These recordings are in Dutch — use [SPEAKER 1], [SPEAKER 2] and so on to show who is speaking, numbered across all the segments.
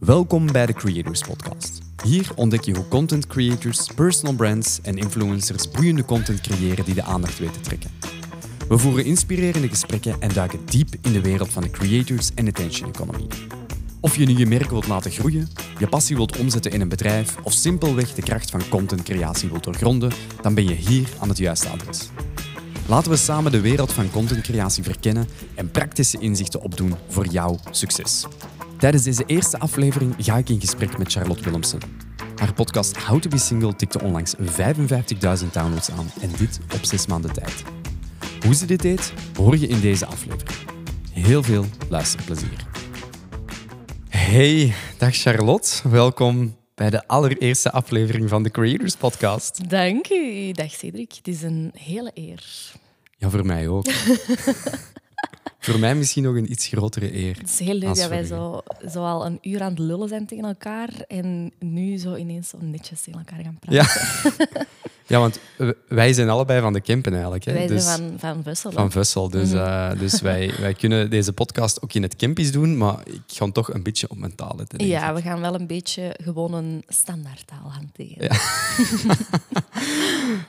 [SPEAKER 1] Welkom bij de Creators Podcast. Hier ontdek je hoe content creators, personal brands en influencers boeiende content creëren die de aandacht weten te trekken. We voeren inspirerende gesprekken en duiken diep in de wereld van de creators en attention economy. Of je nu je merk wilt laten groeien, je passie wilt omzetten in een bedrijf of simpelweg de kracht van contentcreatie wilt doorgronden, dan ben je hier aan het juiste adres. Laten we samen de wereld van contentcreatie verkennen en praktische inzichten opdoen voor jouw succes. Tijdens deze eerste aflevering ga ik in gesprek met Charlotte Willemsen. Haar podcast How to be Single tikte onlangs 55.000 downloads aan en dit op zes maanden tijd. Hoe ze dit deed, hoor je in deze aflevering. Heel veel luisterplezier. Hey, dag Charlotte. Welkom bij de allereerste aflevering van de Creators Podcast.
[SPEAKER 2] Dank u. Dag Cedric. Het is een hele eer.
[SPEAKER 1] Ja, voor mij ook. voor mij misschien nog een iets grotere eer.
[SPEAKER 2] Het is heel leuk dat wij zo, zo al een uur aan het lullen zijn tegen elkaar en nu zo ineens zo netjes tegen elkaar gaan praten.
[SPEAKER 1] Ja. ja, want wij zijn allebei van de Kempen eigenlijk. Hè?
[SPEAKER 2] Wij
[SPEAKER 1] dus,
[SPEAKER 2] zijn van, van Vussel.
[SPEAKER 1] van Vussel. Dus, eh, dus wij, wij kunnen deze podcast ook in het Kempisch doen, maar ik ga toch een beetje op mijn taal letten.
[SPEAKER 2] ja,
[SPEAKER 1] ik.
[SPEAKER 2] we gaan wel een beetje gewoon een standaardtaal hanteren.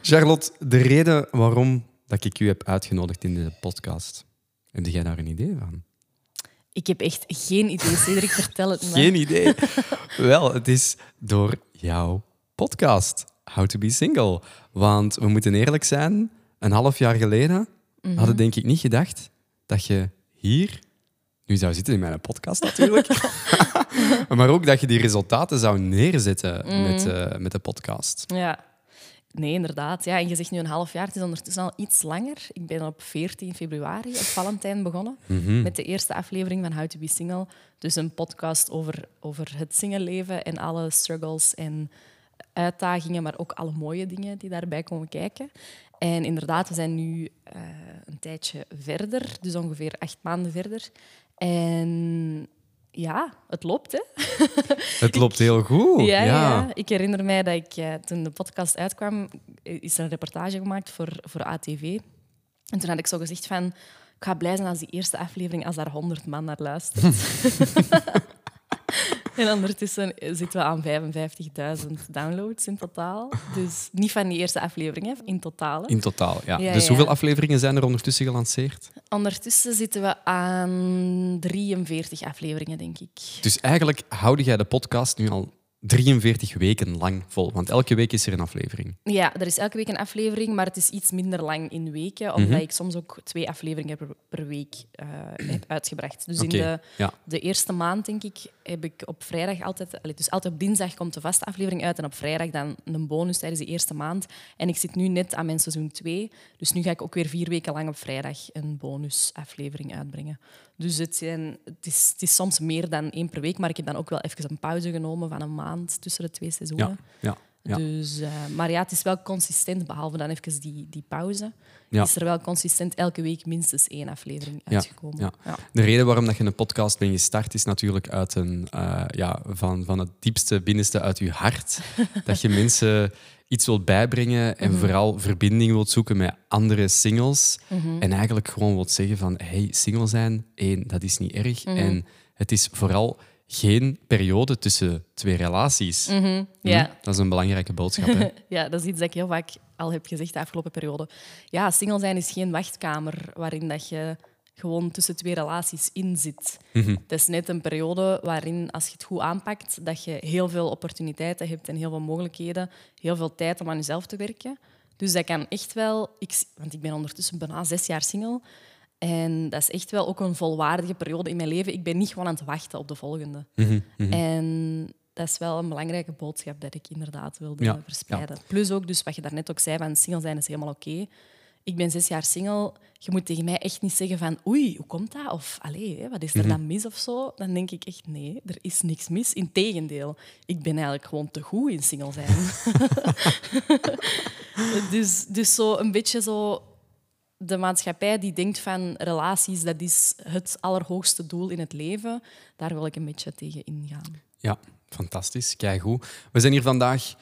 [SPEAKER 1] Charlotte, de reden waarom dat ik u heb uitgenodigd in deze podcast, heb jij daar een idee van?
[SPEAKER 2] Ik heb echt geen idee, Cedric, vertel het me.
[SPEAKER 1] Geen idee. Wel, het is door jouw podcast, How to be Single. Want we moeten eerlijk zijn, een half jaar geleden
[SPEAKER 2] Mhm.
[SPEAKER 1] hadden denk ik niet gedacht dat je hier nu zou zitten in mijn podcast natuurlijk. maar ook dat je die resultaten zou neerzetten
[SPEAKER 2] Mhm.
[SPEAKER 1] met, eh, met de podcast.
[SPEAKER 2] Ja. Nee, inderdaad. Ja, en je zegt nu een half jaar. Het is ondertussen al iets langer. Ik ben op 14 februari, op Valentijn, begonnen.
[SPEAKER 1] Mhm.
[SPEAKER 2] Met de eerste aflevering van How to be Single. Dus een podcast over, over het singelleven en alle struggles en uitdagingen, maar ook alle mooie dingen die daarbij komen kijken. En inderdaad, we zijn nu eh, een tijdje verder, dus ongeveer acht maanden verder. En ja, het loopt, hè?
[SPEAKER 1] Het loopt heel goed.
[SPEAKER 2] Ja,
[SPEAKER 1] ja.
[SPEAKER 2] ja. ik herinner mij dat ik eh, toen de podcast uitkwam, eh, is er een reportage gemaakt voor, voor ATV. En toen had ik zo gezegd van, ik ga blij zijn als die eerste aflevering, als daar 100 man naar luistert. en ondertussen zitten we aan 55.000 downloads in totaal. Dus niet van die eerste aflevering, hè, in totaal. hè.
[SPEAKER 1] In totaal, ja.
[SPEAKER 2] Ja,
[SPEAKER 1] dus
[SPEAKER 2] ja.
[SPEAKER 1] hoeveel afleveringen zijn er ondertussen gelanceerd?
[SPEAKER 2] Ondertussen zitten we aan 43 afleveringen, denk ik.
[SPEAKER 1] Dus eigenlijk houden jij de podcast nu al 43 weken lang vol. Want elke week is er een aflevering.
[SPEAKER 2] Ja, er is elke week een aflevering, maar het is iets minder lang in weken, omdat
[SPEAKER 1] Mhm.
[SPEAKER 2] ik soms ook twee afleveringen per, per week eh, heb uitgebracht. Dus in de,
[SPEAKER 1] ja.
[SPEAKER 2] de eerste maand, denk ik, heb ik op vrijdag altijd... dus altijd op dinsdag komt de vaste aflevering uit en op vrijdag dan een bonus tijdens de eerste maand. En ik zit nu net aan mijn seizoen 2, dus nu ga ik ook weer vier weken lang op vrijdag een bonusaflevering uitbrengen. Dus het, zijn, het, is, het is soms meer dan één per week, maar ik heb dan ook wel even een pauze genomen van een maand tussen de twee seizoenen.
[SPEAKER 1] Ja, ja, ja.
[SPEAKER 2] Dus, eh, maar ja, het is wel consistent, behalve dan even die, die pauze.
[SPEAKER 1] Ja.
[SPEAKER 2] Is er wel consistent elke week minstens één aflevering uitgekomen.
[SPEAKER 1] ja.
[SPEAKER 2] Ja.
[SPEAKER 1] De reden waarom dat je een podcast bent gestart is natuurlijk uit een, eh, ja, van, van het diepste, binnenste uit je hart. dat je mensen iets wilt bijbrengen
[SPEAKER 2] Mhm.
[SPEAKER 1] en vooral verbinding wilt zoeken met andere singles.
[SPEAKER 2] Mhm.
[SPEAKER 1] En eigenlijk gewoon wilt zeggen van, hey, single zijn, één, dat is niet erg.
[SPEAKER 2] Mhm.
[SPEAKER 1] En het is vooral geen periode tussen twee relaties.
[SPEAKER 2] Mhm,
[SPEAKER 1] Hm,
[SPEAKER 2] ja.
[SPEAKER 1] Dat is een belangrijke boodschap. Hè?
[SPEAKER 2] ja, dat is iets dat ik heel vaak al heb gezegd de afgelopen periode. Ja, single zijn is geen wachtkamer waarin dat je gewoon tussen twee relaties in zit.
[SPEAKER 1] Mhm.
[SPEAKER 2] Het is net een periode waarin, als je het goed aanpakt, dat je heel veel opportuniteiten hebt en heel veel mogelijkheden, heel veel tijd om aan jezelf te werken. Dus dat kan echt wel... Ik, want ik ben ondertussen bijna zes jaar single. En dat is echt wel ook een volwaardige periode in mijn leven. Ik ben niet gewoon aan het wachten op de volgende.
[SPEAKER 1] Mhm, mhm.
[SPEAKER 2] En dat is wel een belangrijke boodschap dat ik inderdaad wilde
[SPEAKER 1] Ja,
[SPEAKER 2] verspreiden. Plus ook, dus wat je daarnet ook zei, van single zijn is helemaal oké. Ik ben zes jaar single. Je moet tegen mij echt niet zeggen van oei, hoe komt dat? Of allee, wat is
[SPEAKER 1] Mhm.
[SPEAKER 2] er dan mis of zo? Dan denk ik echt nee, er is niks mis. Integendeel, ik ben eigenlijk gewoon te goed in single zijn. dus, dus zo een beetje zo de maatschappij die denkt van relaties, dat is het allerhoogste doel in het leven. Daar wil ik een beetje tegen ingaan.
[SPEAKER 1] Ja, fantastisch. Keigoed. We zijn hier vandaag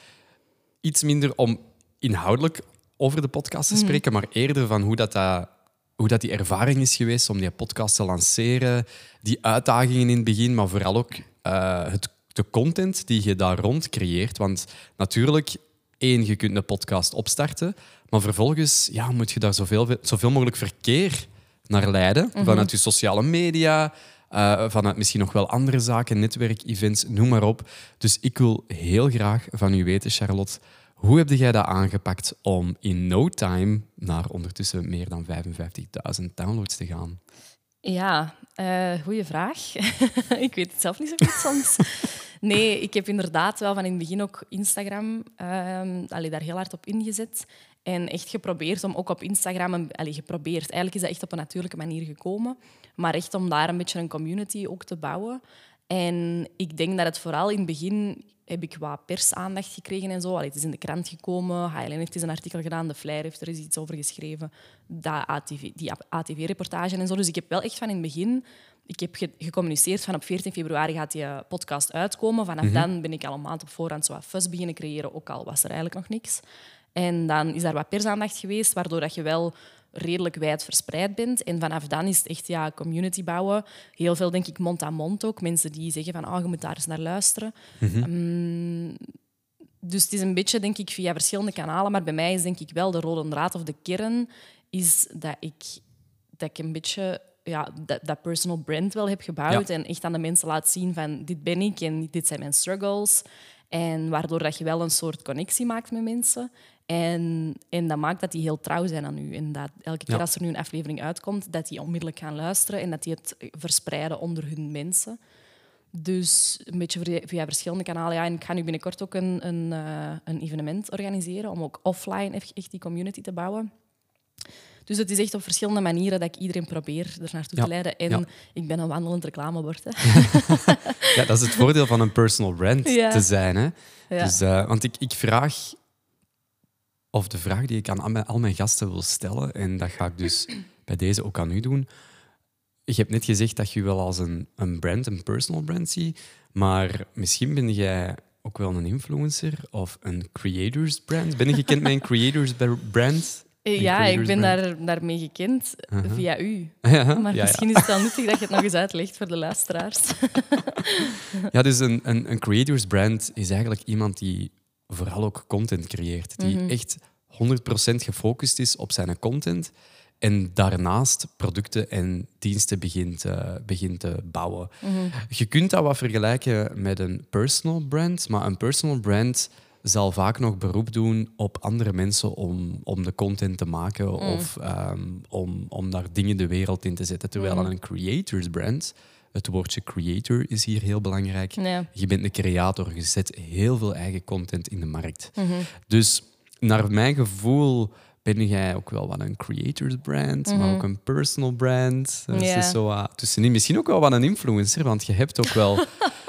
[SPEAKER 1] iets minder om inhoudelijk over de podcast
[SPEAKER 2] Mhm.
[SPEAKER 1] te spreken, maar eerder van hoe dat, dat hoe dat die ervaring is geweest om die podcast te lanceren, die uitdagingen in het begin, maar vooral ook eh, het de content die je daar rond creëert. Want natuurlijk, één, je kunt een podcast opstarten, maar vervolgens ja, moet je daar zoveel, zoveel mogelijk verkeer naar leiden. Vanuit je sociale media, uh, vanuit misschien nog wel andere zaken, netwerk, events, noem maar op. Dus ik wil heel graag van u weten, Charlotte, hoe heb jij dat aangepakt om in no time naar ondertussen meer dan 55.000 downloads te gaan?
[SPEAKER 2] Ja, uh, goede vraag. ik weet het zelf niet zo goed soms. Nee, ik heb inderdaad wel van in het begin ook Instagram uh, daar heel hard op ingezet. En echt geprobeerd om ook op Instagram... Allee, geprobeerd. Eigenlijk is dat echt op een natuurlijke manier gekomen. Maar echt om daar een beetje een community ook te bouwen. En ik denk dat het vooral in het begin heb ik wat persaandacht gekregen en zo. Allee, het is in de krant gekomen. HLN heeft eens een artikel gedaan. De Flyer heeft er eens iets over geschreven. Dat ATV, die ATV-reportage en zo. Dus ik heb wel echt van in het begin... Ik heb gecommuniceerd van op 14 februari gaat die eh, podcast uitkomen. Vanaf mhm. dan ben ik al een maand op voorhand zo wat fuzz beginnen creëren. Ook al was er eigenlijk nog niks. En dan is daar wat persaandacht geweest, waardoor dat je wel redelijk wijd verspreid bent. En vanaf dan is het echt ja, community bouwen. Heel veel, denk ik, mond aan mond ook. Mensen die zeggen van, oh, je moet daar eens naar luisteren. Mhm. Ehm, dus het is een beetje, denk ik, via verschillende kanalen. Maar bij mij is denk ik wel de rode draad of de kern is dat ik, dat ik een beetje ja, dat, dat personal brand wel heb gebouwd. En echt aan de mensen laat zien van, dit ben ik en dit zijn mijn struggles. En waardoor dat je wel een soort connectie maakt met mensen. En, en dat maakt dat die heel trouw zijn aan u. En dat elke keer als er nu een aflevering uitkomt, dat die onmiddellijk gaan luisteren en dat die het verspreiden onder hun mensen. Dus een beetje via verschillende kanalen. Ja, en ik ga nu binnenkort ook een, een, uh, een evenement organiseren om ook offline echt die community te bouwen. Dus het is echt op verschillende manieren dat ik iedereen probeer er naartoe te leiden. En ik ben een wandelend reclamebord. Hè.
[SPEAKER 1] ja, dat is het voordeel van een personal brand te zijn. Hè. Dus, uh, want ik, ik vraag of de vraag die ik aan al mijn gasten wil stellen, en dat ga ik dus bij deze ook aan u doen. Je hebt net gezegd dat je wel als een, een brand, een personal brand ziet, maar misschien ben jij ook wel een influencer of een creators brand. Ben je gekend met een creators brand?
[SPEAKER 2] Ja, ik ben daar, daarmee gekend via u. maar misschien is het wel nuttig dat je het nog eens uitlegt voor de luisteraars.
[SPEAKER 1] ja, dus een, een, een creators brand is eigenlijk iemand die vooral ook content creëert. Die mhm. echt 100% gefocust is op zijn content. En daarnaast producten en diensten begint, uh, begint te bouwen. Mhm. Je kunt dat wat vergelijken met een personal brand, maar een personal brand zal vaak nog beroep doen op andere mensen om, om de content te maken mhm. of ehm, om, om daar dingen de wereld in te zetten. Terwijl mm. een creators brand het woordje creator is hier heel belangrijk. Je bent een creator, je zet heel veel eigen content in de markt. Mhm. Dus naar mijn gevoel ben jij ook wel wat een creators brand, maar mhm. ook een personal brand. Dus yeah. is zo uh, tussenin. Misschien ook wel wat een influencer, want je hebt ook wel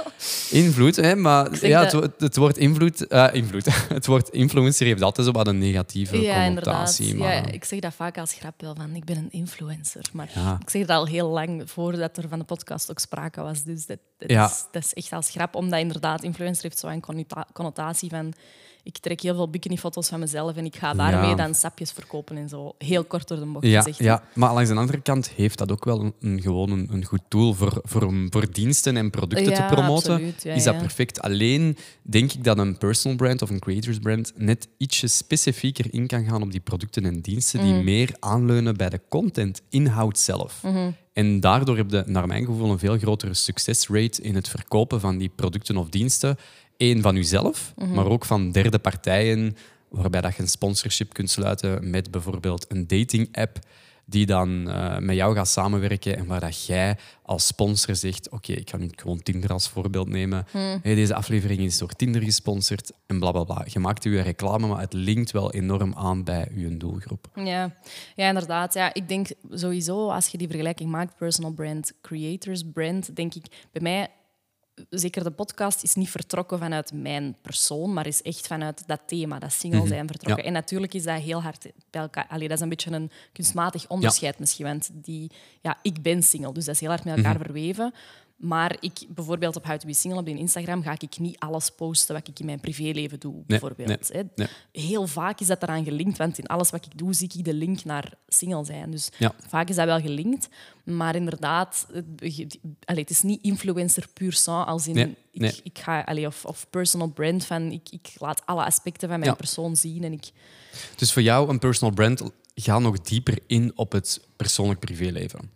[SPEAKER 1] invloed. Hè, maar ja, het, het, woord invloed, uh, invloed. het woord influencer heeft altijd zo wat een negatieve ja, connotatie.
[SPEAKER 2] Maar... Ja, ik zeg dat vaak als grap wel, van ik ben een influencer. Maar ik zeg dat al heel lang voordat er van de podcast ook sprake was. Dus dat, dat, is, dat is echt als grap, omdat inderdaad influencer heeft zo'n connotatie van ik trek heel veel bikinifoto's van mezelf en ik ga daarmee dan sapjes verkopen en zo. Heel kort door de bocht
[SPEAKER 1] ja,
[SPEAKER 2] gezegd.
[SPEAKER 1] Ja, maar langs de andere kant heeft dat ook wel een, gewoon een, een, goed tool voor, voor, voor diensten en producten te promoten. is dat perfect. Alleen denk ik dat een personal brand of een creators brand net ietsje specifieker in kan gaan op die producten en diensten die mhm. meer aanleunen bij de content, inhoud zelf. Mhm. En daardoor heb je, naar mijn gevoel, een veel grotere succesrate in het verkopen van die producten of diensten één van uzelf, mm maar ook van derde partijen, waarbij dat je een sponsorship kunt sluiten met bijvoorbeeld een dating-app die dan uh, met jou gaat samenwerken en waar dat jij als sponsor zegt, oké, ik ga nu gewoon Tinder als voorbeeld nemen. Mm. Hey, deze aflevering is door Tinder gesponsord en blablabla. Bla, bla. Je maakt je reclame, maar het linkt wel enorm aan bij je doelgroep.
[SPEAKER 2] Ja. ja, inderdaad. Ja, ik denk sowieso, als je die vergelijking maakt, personal brand, creators brand, denk ik, bij mij zeker de podcast is niet vertrokken vanuit mijn persoon, maar is echt vanuit dat thema, dat single mhm. zijn, vertrokken. En natuurlijk is dat heel hard bij elkaar. Allee, dat is een beetje een kunstmatig onderscheid misschien, want die, ja, ik ben single, dus dat is heel hard met elkaar mhm. verweven. Maar ik, bijvoorbeeld op How to Be Single op Instagram ga ik niet alles posten wat ik in mijn privéleven doe, bijvoorbeeld.
[SPEAKER 1] nee,
[SPEAKER 2] hè.
[SPEAKER 1] nee.
[SPEAKER 2] Heel vaak is dat eraan gelinkt, want in alles wat ik doe zie ik de link naar single zijn. Dus
[SPEAKER 1] Ja.
[SPEAKER 2] vaak is dat wel gelinkt. Maar inderdaad, het, allee, het is niet influencer puur sang, als in ik, ik ga, allee, of, of personal brand van ik, ik laat alle aspecten van mijn
[SPEAKER 1] Ja.
[SPEAKER 2] persoon zien en ik...
[SPEAKER 1] Dus voor jou, een personal brand, ga nog dieper in op het persoonlijk privéleven.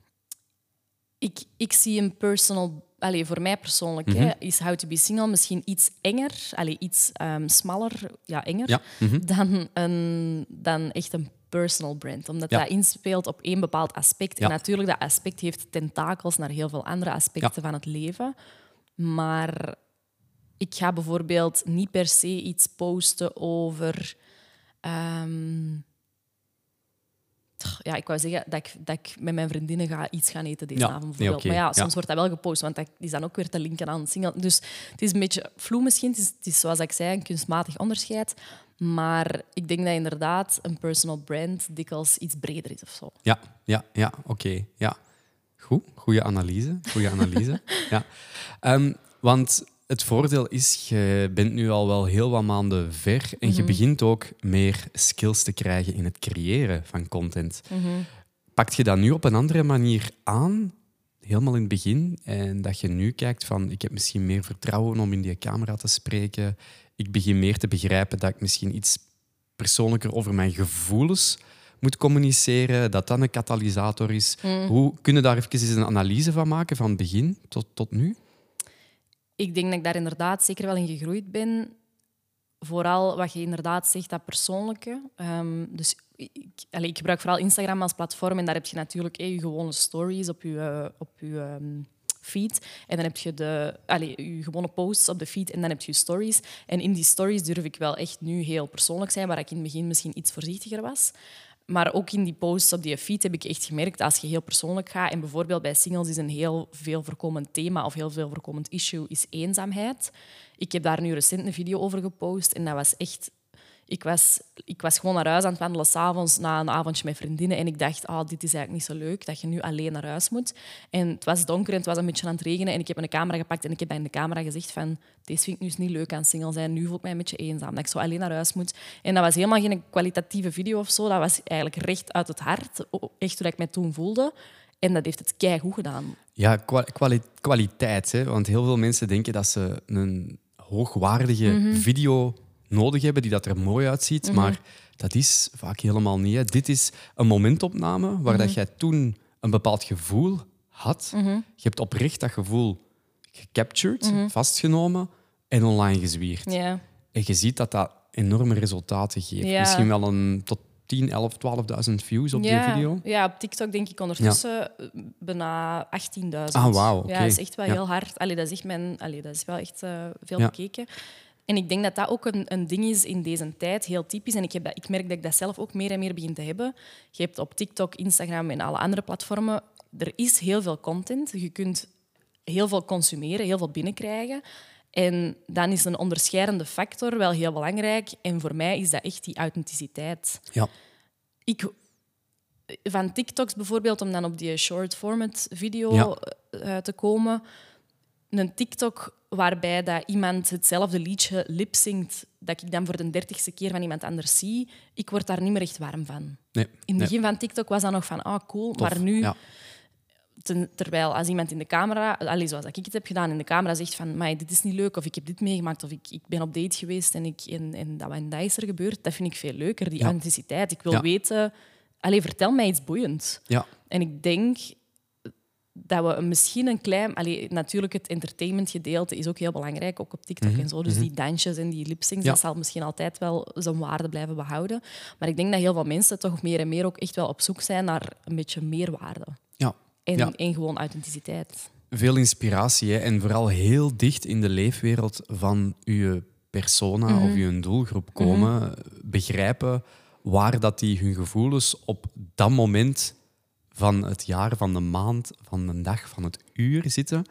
[SPEAKER 2] Ik, ik zie een personal... Allee, voor mij persoonlijk
[SPEAKER 1] Mhm.
[SPEAKER 2] hè, is How to Be Single misschien iets enger, allee, iets ehm, smaller, ja, enger,
[SPEAKER 1] Ja. mhm.
[SPEAKER 2] dan, een, dan echt een personal brand. Omdat
[SPEAKER 1] Ja.
[SPEAKER 2] dat inspeelt op één bepaald aspect.
[SPEAKER 1] Ja.
[SPEAKER 2] En natuurlijk, dat aspect heeft tentakels naar heel veel andere aspecten van het leven. Maar ik ga bijvoorbeeld niet per se iets posten over... ehm, ja, ik wou zeggen dat ik, dat ik met mijn vriendinnen ga iets gaan eten deze
[SPEAKER 1] Ja,
[SPEAKER 2] avond.
[SPEAKER 1] nee,
[SPEAKER 2] Maar ja,
[SPEAKER 1] ja.
[SPEAKER 2] soms wordt dat wel gepost, want dat is dan ook weer te linken aan single. Dus het is een beetje vloe misschien. Het is, het is zoals ik zei, een kunstmatig onderscheid. Maar ik denk dat inderdaad een personal brand dikwijls iets breder is of zo.
[SPEAKER 1] Ja, ja, ja, oké. ja. Goed, goede analyse. Goede analyse. ja. Ehm, want het voordeel is, je bent nu al wel heel wat maanden ver en je begint ook meer skills te krijgen in het creëren van content. Pakt je dat nu op een andere manier aan, helemaal in het begin, en dat je nu kijkt van, ik heb misschien meer vertrouwen om in die camera te spreken, ik begin meer te begrijpen dat ik misschien iets persoonlijker over mijn gevoelens moet communiceren, dat dat een katalysator is. Hoe kunnen daar even eens een analyse van maken, van begin tot, tot nu?
[SPEAKER 2] Ik denk dat ik daar inderdaad zeker wel in gegroeid ben. Vooral wat je inderdaad zegt, dat persoonlijke. Ehm, dus ik, ik gebruik vooral Instagram als platform en daar heb je natuurlijk je gewone stories op je, eh, op je ehm, feed. En dan heb je de, allee, je gewone posts op de feed en dan heb je stories. En in die stories durf ik wel echt nu heel persoonlijk zijn, waar ik in het begin misschien iets voorzichtiger was. Maar ook in die posts op die feed heb ik echt gemerkt, als je heel persoonlijk gaat, en bijvoorbeeld bij singles is een heel veel voorkomend thema of heel veel voorkomend issue, is eenzaamheid. Ik heb daar nu recent een video over gepost en dat was echt... Ik was, ik was gewoon naar huis aan het wandelen s'avonds na een avondje met vriendinnen en ik dacht, ah, dit is eigenlijk niet zo leuk, dat je nu alleen naar huis moet. En het was donker en het was een beetje aan het regenen en ik heb een camera gepakt en ik heb bij in de camera gezegd van, deze vind ik nu niet leuk aan single zijn, nu voel ik mij een beetje eenzaam, dat ik zo alleen naar huis moet. En dat was helemaal geen kwalitatieve video of zo, dat was eigenlijk recht uit het hart, echt hoe ik mij toen voelde. En dat heeft het keigoed gedaan.
[SPEAKER 1] Ja, kwa- kwali- kwaliteit. Hè? Want heel veel mensen denken dat ze een hoogwaardige video nodig hebben die dat er mooi uitziet. Maar dat is vaak helemaal niet. Hè. Dit is een momentopname waar dat jij toen een bepaald gevoel had. Je hebt oprecht dat gevoel gecaptured, vastgenomen en online gezwierd. En je ziet dat dat enorme resultaten geeft. Misschien wel een tot 10, 11, 12.000 views op die video.
[SPEAKER 2] Ja, op TikTok denk ik ondertussen eh, bijna 18.000.
[SPEAKER 1] Ah, wauw.
[SPEAKER 2] Ja, dat is echt wel
[SPEAKER 1] Ja.
[SPEAKER 2] heel hard. Allee, dat, is echt mijn, allee, dat is wel echt eh, veel bekeken. En ik denk dat dat ook een, een ding is in deze tijd, heel typisch. En ik, heb dat, ik merk dat ik dat zelf ook meer en meer begin te hebben. Je hebt op TikTok, Instagram en alle andere platformen... Er is heel veel content. Je kunt heel veel consumeren, heel veel binnenkrijgen. En dan is een onderscheidende factor wel heel belangrijk. En voor mij is dat echt die authenticiteit
[SPEAKER 1] Ja.
[SPEAKER 2] ik, van TikToks bijvoorbeeld, om dan op die short format video
[SPEAKER 1] Ja.
[SPEAKER 2] eh, te komen. Een TikTok waarbij dat iemand hetzelfde liedje lipzingt, dat ik dan voor de dertigste keer van iemand anders zie, ik word daar niet meer echt warm van.
[SPEAKER 1] Nee.
[SPEAKER 2] In het
[SPEAKER 1] nee.
[SPEAKER 2] begin van TikTok was dat nog van, ah cool,
[SPEAKER 1] Tof.
[SPEAKER 2] maar nu,
[SPEAKER 1] Ja.
[SPEAKER 2] ten- terwijl als iemand in de camera, allez, zoals ik het heb gedaan, in de camera zegt van, maar dit is niet leuk, of ik heb dit meegemaakt, of ik, ik ben op date geweest en, ik, en, en, dat, en dat is er gebeurd, dat vind ik veel leuker, die
[SPEAKER 1] Ja.
[SPEAKER 2] authenticiteit. Ik wil
[SPEAKER 1] Ja.
[SPEAKER 2] weten, allez, vertel mij iets boeiends.
[SPEAKER 1] Ja.
[SPEAKER 2] En ik denk dat we misschien een klein... Allee, natuurlijk, het entertainmentgedeelte is ook heel belangrijk, ook op TikTok en zo. Dus die dansjes en die lipsyncs,
[SPEAKER 1] Mhm, Ja.
[SPEAKER 2] dat zal misschien altijd wel zijn waarde blijven behouden. Maar ik denk dat heel veel mensen toch meer en meer ook echt wel op zoek zijn naar een beetje meerwaarde.
[SPEAKER 1] Ja.
[SPEAKER 2] En,
[SPEAKER 1] Ja.
[SPEAKER 2] en gewoon authenticiteit.
[SPEAKER 1] Veel inspiratie hè? en vooral heel dicht in de leefwereld van uw persona of uw doelgroep komen. Begrijpen waar dat die hun gevoelens op dat moment van het jaar, van de maand, van de dag, van het uur zitten.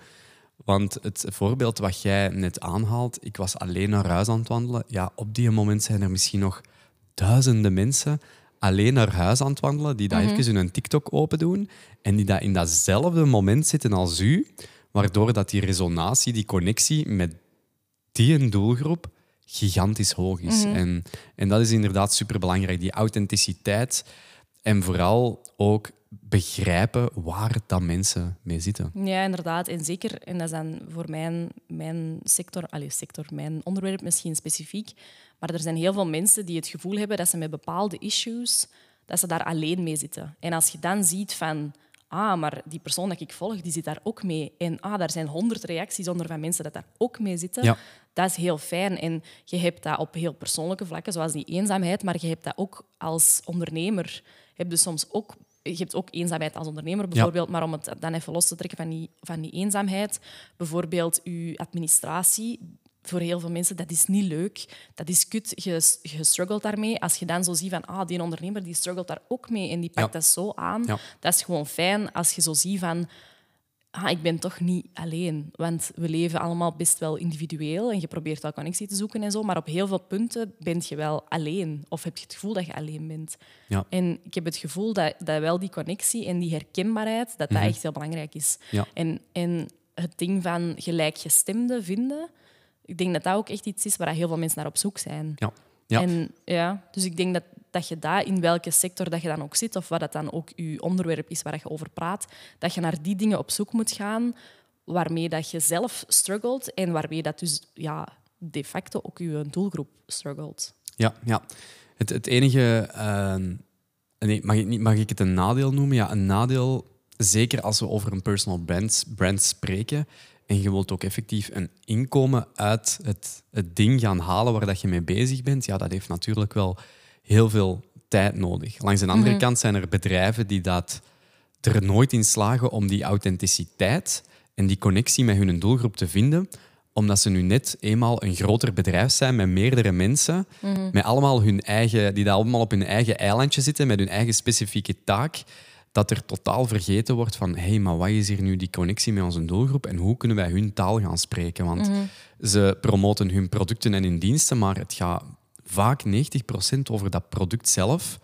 [SPEAKER 1] Want het voorbeeld wat jij net aanhaalt, ik was alleen naar huis aan het wandelen. Ja, op die moment zijn er misschien nog duizenden mensen alleen naar huis aan het wandelen, die dat even hun TikTok open doen en die dat in datzelfde moment zitten als u, waardoor dat die resonatie, die connectie met die een doelgroep gigantisch hoog is. en, en dat is inderdaad superbelangrijk, die authenticiteit en vooral ook begrijpen waar dat mensen mee zitten.
[SPEAKER 2] Ja, inderdaad. En zeker, en dat is dan voor mijn, mijn sector, allez, sector, mijn onderwerp misschien specifiek, maar er zijn heel veel mensen die het gevoel hebben dat ze met bepaalde issues, dat ze daar alleen mee zitten. En als je dan ziet van, ah, maar die persoon dat ik volg, die zit daar ook mee. En ah, daar zijn honderd reacties onder van mensen dat daar ook mee zitten.
[SPEAKER 1] Ja.
[SPEAKER 2] Dat is heel fijn. En je hebt dat op heel persoonlijke vlakken, zoals die eenzaamheid, maar je hebt dat ook als ondernemer. Je hebt dus soms ook je hebt ook eenzaamheid als ondernemer bijvoorbeeld, maar om het dan even los te trekken van die, van die eenzaamheid, bijvoorbeeld je administratie, voor heel veel mensen, dat is niet leuk. Dat is kut. Je, je struggelt daarmee. Als je dan zo ziet van, ah, die ondernemer die struggelt daar ook mee en die pakt
[SPEAKER 1] Ja.
[SPEAKER 2] dat zo aan.
[SPEAKER 1] Ja.
[SPEAKER 2] Dat is gewoon fijn als je zo ziet van, ah, ik ben toch niet alleen. Want we leven allemaal best wel individueel en je probeert wel connectie te zoeken en zo, maar op heel veel punten ben je wel alleen. Of heb je het gevoel dat je alleen bent.
[SPEAKER 1] Ja.
[SPEAKER 2] En ik heb het gevoel dat, dat wel die connectie en die herkenbaarheid, dat dat echt heel belangrijk is.
[SPEAKER 1] Mhm. Ja.
[SPEAKER 2] En, en het ding van gelijkgestemden vinden, ik denk dat dat ook echt iets is waar heel veel mensen naar op zoek zijn.
[SPEAKER 1] Ja. Ja.
[SPEAKER 2] En, ja, dus ik denk dat, dat je daar, in welke sector dat je dan ook zit, of wat dat dan ook je onderwerp is waar je over praat, dat je naar die dingen op zoek moet gaan waarmee dat je zelf struggelt en waarmee dat dus ja, de facto ook je doelgroep struggelt.
[SPEAKER 1] Ja, ja. Het, het enige... eh, nee, mag, ik, niet, mag ik het een nadeel noemen? Ja, een nadeel, zeker als we over een personal brand, brand spreken en je wilt ook effectief een inkomen uit het, het ding gaan halen waar dat je mee bezig bent, ja, dat heeft natuurlijk wel heel veel tijd nodig. Langs de andere kant zijn er bedrijven die dat er nooit in slagen om die authenticiteit en die connectie met hun doelgroep te vinden, omdat ze nu net eenmaal een groter bedrijf zijn met meerdere mensen, met allemaal hun eigen, die daar allemaal op hun eigen eilandje zitten, met hun eigen specifieke taak, dat er totaal vergeten wordt van hé, hey, maar wat is hier nu die connectie met onze doelgroep en hoe kunnen wij hun taal gaan spreken? Want ze promoten hun producten en hun diensten, maar het gaat vaak 90% over dat product zelf,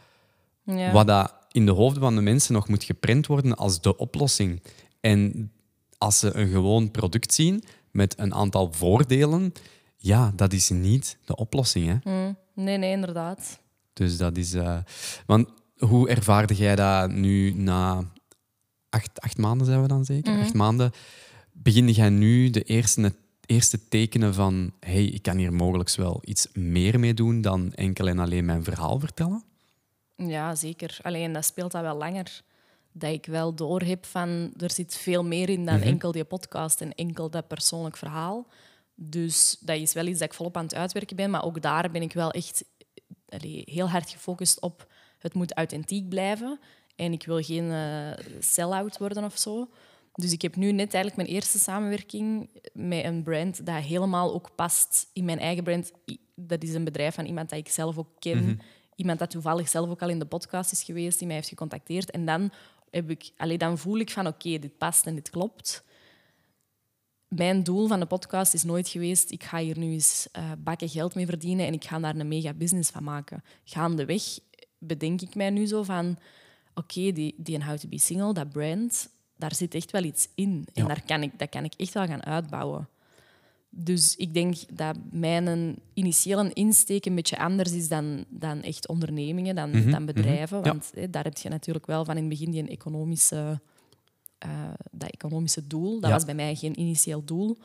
[SPEAKER 2] Ja.
[SPEAKER 1] wat dat in de hoofden van de mensen nog moet geprint worden als de oplossing. En als ze een gewoon product zien met een aantal voordelen, ja, dat is niet de oplossing. Hè?
[SPEAKER 2] Mm, nee, nee, inderdaad.
[SPEAKER 1] Dus dat is. eh, want hoe ervaarde jij dat nu na acht, acht maanden, zijn we dan zeker? Acht maanden. Begin jij nu de eerste, eerste tekenen van: hey, ik kan hier mogelijk wel iets meer mee doen dan enkel en alleen mijn verhaal vertellen?
[SPEAKER 2] Ja, zeker. Alleen dat speelt dat wel langer. Dat ik wel doorheb van er zit veel meer in dan enkel die podcast en enkel dat persoonlijk verhaal. Dus dat is wel iets dat ik volop aan het uitwerken ben. Maar ook daar ben ik wel echt allee, heel hard gefocust op het moet authentiek blijven. En ik wil geen eh, sell-out worden of zo. Dus ik heb nu net eigenlijk mijn eerste samenwerking met een brand dat helemaal ook past in mijn eigen brand. Dat is een bedrijf van iemand dat ik zelf ook ken. Iemand dat toevallig zelf ook al in de podcast is geweest, die mij heeft gecontacteerd. En dan, heb ik, allee, dan voel ik van oké, dit past en dit klopt. Mijn doel van de podcast is nooit geweest, ik ga hier nu eens eh, bakken geld mee verdienen en ik ga daar een mega business van maken. Gaandeweg bedenk ik mij nu zo van, oké, die, die een How to Be Single, dat brand, daar zit echt wel iets in. En
[SPEAKER 1] Ja.
[SPEAKER 2] daar kan ik, dat kan ik echt wel gaan uitbouwen. Dus ik denk dat mijn initiële insteek een beetje anders is dan, dan echt ondernemingen, dan, dan bedrijven.
[SPEAKER 1] Mhm.
[SPEAKER 2] Want daar heb je natuurlijk wel van in het begin die economische, eh, dat economische doel. Dat
[SPEAKER 1] Ja.
[SPEAKER 2] was bij mij geen initieel doel.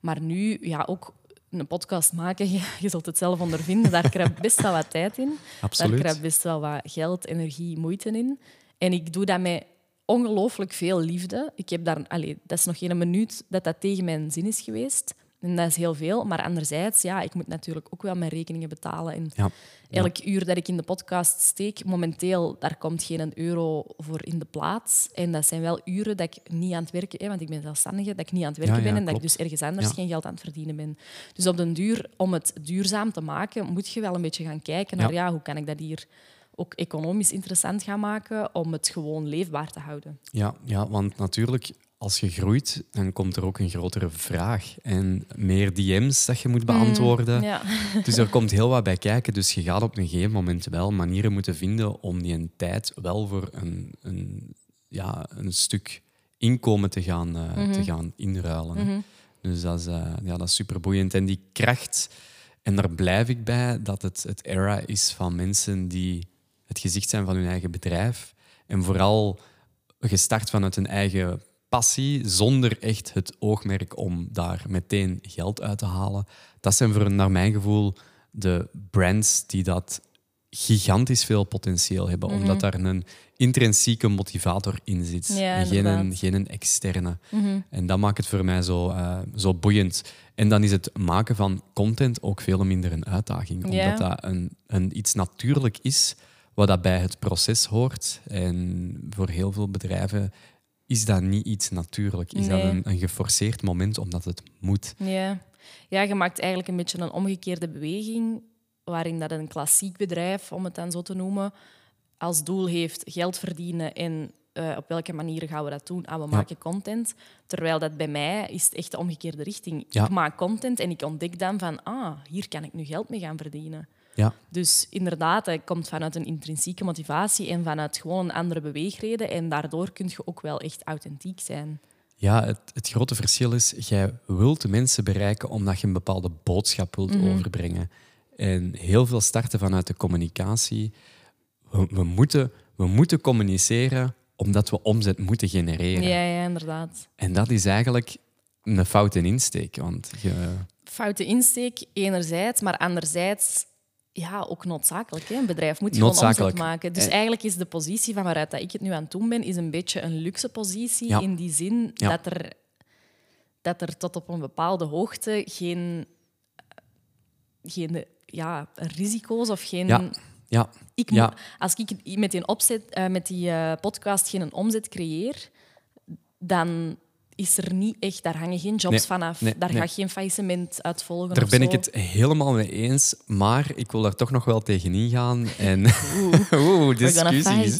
[SPEAKER 2] Maar nu, ja, ook een podcast maken, je, je zult het zelf ondervinden, daar krijg best wel wat tijd in.
[SPEAKER 1] Absoluut.
[SPEAKER 2] Daar krijg best wel wat geld, energie, moeite in. En ik doe dat met ongelooflijk veel liefde. Ik heb daar, allee, dat is nog geen minuut dat dat tegen mijn zin is geweest. En dat is heel veel. Maar anderzijds, ja, ik moet natuurlijk ook wel mijn rekeningen betalen. En
[SPEAKER 1] Ja.
[SPEAKER 2] elk uur dat ik in de podcast steek, momenteel, daar komt geen euro voor in de plaats. En dat zijn wel uren dat ik niet aan het werken ben, want ik ben zelfstandige, dat ik niet aan het werken
[SPEAKER 1] Ja,
[SPEAKER 2] ben en dat ik dus ergens anders geen geld aan het verdienen ben. Dus op den duur, om het duurzaam te maken, moet je wel een beetje gaan kijken naar
[SPEAKER 1] ja,
[SPEAKER 2] hoe kan ik dat hier ook economisch interessant gaan maken om het gewoon leefbaar te houden.
[SPEAKER 1] Ja, ja, want natuurlijk, als je groeit, dan komt er ook een grotere vraag. En meer DM's dat je moet beantwoorden.
[SPEAKER 2] Ja.
[SPEAKER 1] Dus er komt heel wat bij kijken. Dus je gaat op een gegeven moment wel manieren moeten vinden om die een tijd wel voor een, een, ja, een stuk inkomen te gaan, eh,
[SPEAKER 2] Mhm.
[SPEAKER 1] te gaan inruilen. hè. Dus dat is, eh, ja, dat is super boeiend. En die kracht, en daar blijf ik bij, dat het het era is van mensen die het gezicht zijn van hun eigen bedrijf. En vooral gestart vanuit hun eigen passie, zonder echt het oogmerk om daar meteen geld uit te halen. Dat zijn voor, naar mijn gevoel de brands die dat gigantisch veel potentieel hebben, omdat daar een intrinsieke motivator in zit
[SPEAKER 2] Mhm. Ja,
[SPEAKER 1] en geen, een,
[SPEAKER 2] inderdaad.
[SPEAKER 1] geen een externe.
[SPEAKER 2] Mhm.
[SPEAKER 1] En dat maakt het voor mij zo, eh, zo boeiend. En dan is het maken van content ook veel minder een uitdaging, omdat dat een, een, iets natuurlijk is wat dat bij het proces hoort. En voor heel veel bedrijven is dat niet iets natuurlijk. Is dat een, een geforceerd moment omdat het moet.
[SPEAKER 2] Ja. ja, je maakt eigenlijk een beetje een omgekeerde beweging, waarin dat een klassiek bedrijf, om het dan zo te noemen, als doel heeft geld verdienen en eh, op welke manier gaan we dat doen? Ah, we maken content. Terwijl dat bij mij is het echt de omgekeerde richting.
[SPEAKER 1] Ja.
[SPEAKER 2] Ik maak content en ik ontdek dan van, ah, hier kan ik nu geld mee gaan verdienen.
[SPEAKER 1] Ja,
[SPEAKER 2] Dus inderdaad, het komt vanuit een intrinsieke motivatie en vanuit gewoon een andere beweegreden. En daardoor kun je ook wel echt authentiek zijn.
[SPEAKER 1] ja het, het grote verschil is, jij wilt mensen bereiken omdat je een bepaalde boodschap wilt
[SPEAKER 2] Mhm.
[SPEAKER 1] overbrengen. En heel veel starten vanuit de communicatie. We, we, moeten, we moeten communiceren omdat we omzet moeten genereren.
[SPEAKER 2] Ja, ja, inderdaad.
[SPEAKER 1] En dat is eigenlijk een foute insteek. Want je,
[SPEAKER 2] foute insteek, enerzijds, maar anderzijds ja, ook noodzakelijk. Hè? Een bedrijf moet gewoon omzet maken. Dus
[SPEAKER 1] En-
[SPEAKER 2] eigenlijk is de positie van waaruit dat ik het nu aan het doen ben, is een beetje een luxe positie
[SPEAKER 1] Ja.
[SPEAKER 2] in die zin
[SPEAKER 1] Ja.
[SPEAKER 2] dat, er, dat er tot op een bepaalde hoogte geen, geen ja, risico's of geen...
[SPEAKER 1] ja, ja,
[SPEAKER 2] Ik moet, als ik met die, opzet, eh, met die eh, podcast geen omzet creëer, dan is er niet echt, daar hangen geen jobs
[SPEAKER 1] Nee,
[SPEAKER 2] vanaf.
[SPEAKER 1] nee,
[SPEAKER 2] daar
[SPEAKER 1] nee.
[SPEAKER 2] gaat geen faillissement uit volgen.
[SPEAKER 1] daar ben
[SPEAKER 2] zo.
[SPEAKER 1] ik het helemaal mee eens. Maar ik wil daar toch nog wel tegen ingaan. En Oeh,
[SPEAKER 2] gonna
[SPEAKER 1] discussies.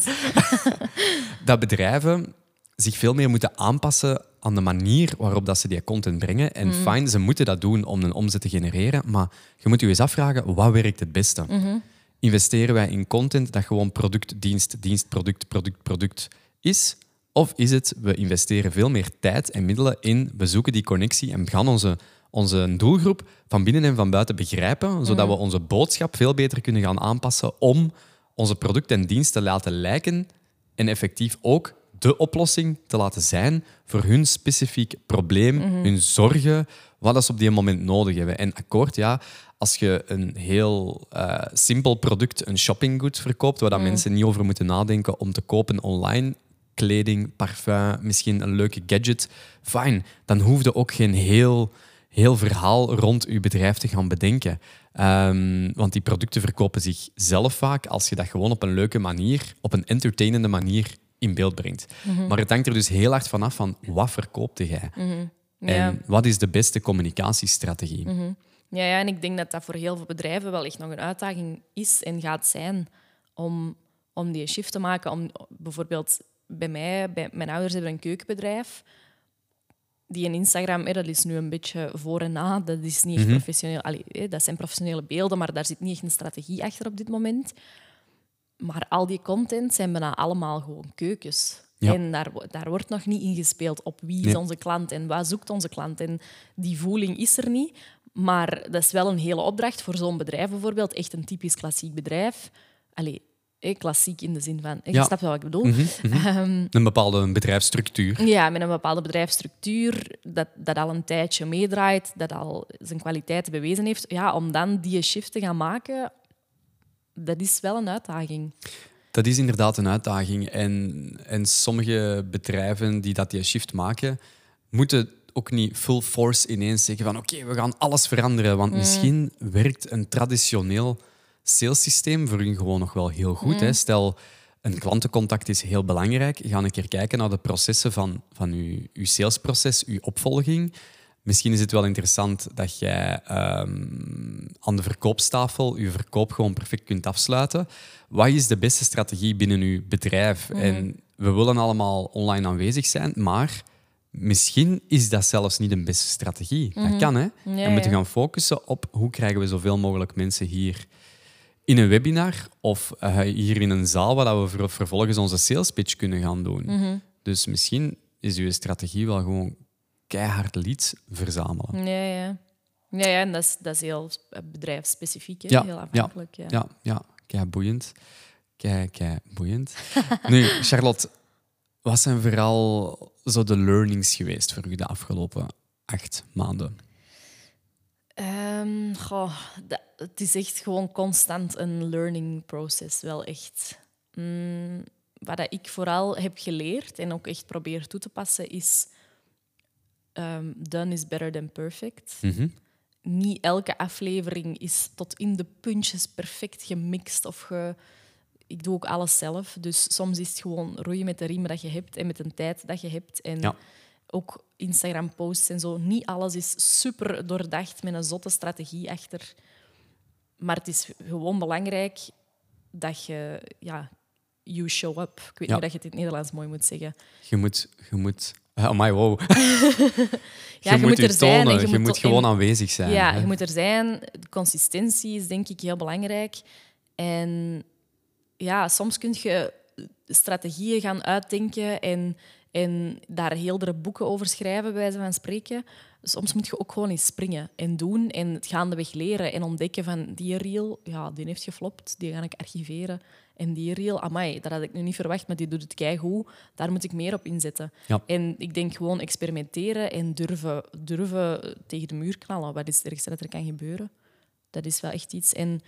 [SPEAKER 1] dat bedrijven zich veel meer moeten aanpassen aan de manier waarop dat ze die content brengen. En
[SPEAKER 2] Mm.
[SPEAKER 1] fijn, ze moeten dat doen om een omzet te genereren. Maar je moet je eens afvragen, wat werkt het beste?
[SPEAKER 2] Mhm.
[SPEAKER 1] Investeren wij in content dat gewoon product, dienst, dienst, product, product, product is? Of is het, we investeren veel meer tijd en middelen in, we zoeken die connectie en gaan onze, onze doelgroep van binnen en van buiten begrijpen, zodat we onze boodschap veel beter kunnen gaan aanpassen om onze product en dienst te laten lijken en effectief ook de oplossing te laten zijn voor hun specifiek probleem, hun zorgen, wat ze op die moment nodig hebben. En akkoord, ja, als je een heel eh, simpel product, een shoppinggoed verkoopt, waar dat mensen niet over moeten nadenken om te kopen online, kleding, parfum, misschien een leuke gadget, fijn. Dan hoef je ook geen heel, heel verhaal rond je bedrijf te gaan bedenken. Ehm, want die producten verkopen zich zelf vaak als je dat gewoon op een leuke manier, op een entertainende manier in beeld brengt. Maar het hangt er dus heel hard vanaf van wat verkoopte jij?
[SPEAKER 2] Ja.
[SPEAKER 1] En wat is de beste communicatiestrategie?
[SPEAKER 2] Ja, ja, en ik denk dat dat voor heel veel bedrijven wel echt nog een uitdaging is en gaat zijn om, om die shift te maken. Om, bijvoorbeeld bij mij, bij mijn ouders hebben een keukenbedrijf. Die in Instagram, hè, dat is nu een beetje voor en na. Dat, is niet echt professioneel. Allee, dat zijn professionele beelden, maar daar zit niet echt een strategie achter op dit moment. Maar al die content zijn bijna allemaal gewoon keukens.
[SPEAKER 1] Ja.
[SPEAKER 2] En daar, daar wordt nog niet ingespeeld op wie is onze klant en wat zoekt onze klant. En die voeling is er niet. Maar dat is wel een hele opdracht voor zo'n bedrijf bijvoorbeeld. Echt een typisch klassiek bedrijf. Allee, hè, klassiek in de zin van... Je
[SPEAKER 1] Ja.
[SPEAKER 2] snapt wel wat ik bedoel.
[SPEAKER 1] Mhm,
[SPEAKER 2] Ehm,
[SPEAKER 1] Een bepaalde bedrijfsstructuur.
[SPEAKER 2] ja, met een bepaalde bedrijfsstructuur, dat, dat al een tijdje meedraait, dat al zijn kwaliteiten bewezen heeft. Ja, om dan die shift te gaan maken, dat is wel een uitdaging.
[SPEAKER 1] Dat is inderdaad een uitdaging. En, en sommige bedrijven die dat die shift maken, moeten ook niet full force ineens zeggen van oké, we gaan alles veranderen. Want misschien werkt een traditioneel salessysteem voor hun gewoon nog wel heel goed. Hè? Stel, een klantencontact is heel belangrijk. Ga een keer kijken naar de processen van, van uw, uw salesproces, uw opvolging. Misschien is het wel interessant dat jij ehm, aan de verkoopstafel je verkoop gewoon perfect kunt afsluiten. Wat is de beste strategie binnen uw bedrijf? En we willen allemaal online aanwezig zijn, maar misschien is dat zelfs niet de beste strategie. Dat kan, hè? we moeten gaan focussen op hoe krijgen we zoveel mogelijk mensen hier in een webinar of eh, hier in een zaal waar we ver- vervolgens onze sales pitch kunnen gaan doen. Dus misschien is je strategie wel gewoon keihard leads verzamelen.
[SPEAKER 2] Ja, ja. Ja, ja en dat is, dat is heel bedrijfsspecifiek, hè?
[SPEAKER 1] Ja,
[SPEAKER 2] heel afhankelijk. Ja.
[SPEAKER 1] Ja, ja, kei boeiend. Kei, kei boeiend. nu, Charlotte, wat zijn vooral zo de learnings geweest voor u de afgelopen acht maanden?
[SPEAKER 2] Ehm, goh, dat- het is echt gewoon constant een learning process, wel echt. Mm, wat ik vooral heb geleerd en ook echt probeer toe te passen, is ehm, done is better than perfect.
[SPEAKER 1] Mhm.
[SPEAKER 2] Niet elke aflevering is tot in de puntjes perfect gemixt of ge... Ik doe ook alles zelf, dus soms is het gewoon roeien met de riemen dat je hebt en met de tijd dat je hebt. En
[SPEAKER 1] Ja.
[SPEAKER 2] Ook Instagram-posts en zo. Niet alles is super doordacht met een zotte strategie achter. Maar het is gewoon belangrijk dat je, ja, you show up. Ik weet
[SPEAKER 1] Ja.
[SPEAKER 2] niet hoe dat je het in het Nederlands mooi moet zeggen.
[SPEAKER 1] Je moet... Je moet oh my, wow.
[SPEAKER 2] Ja, je moet er zijn en je
[SPEAKER 1] je
[SPEAKER 2] moet
[SPEAKER 1] gewoon
[SPEAKER 2] en-
[SPEAKER 1] aanwezig zijn.
[SPEAKER 2] Ja,
[SPEAKER 1] hè.
[SPEAKER 2] je moet er zijn. Consistentie is denk ik heel belangrijk. En ja, soms kun je strategieën gaan uitdenken en, en daar heeldere boeken over schrijven, bij wijze van spreken. Soms moet je ook gewoon eens springen en doen en het gaandeweg leren en ontdekken van die reel, ja, die heeft geflopt, die ga ik archiveren. En die reel, amai, dat had ik nu niet verwacht, maar die doet het keigoed. Daar moet ik meer op inzetten.
[SPEAKER 1] Ja.
[SPEAKER 2] En ik denk gewoon experimenteren en durven, durven tegen de muur knallen. Wat is het ergste dat er kan gebeuren? Dat is wel echt iets. En,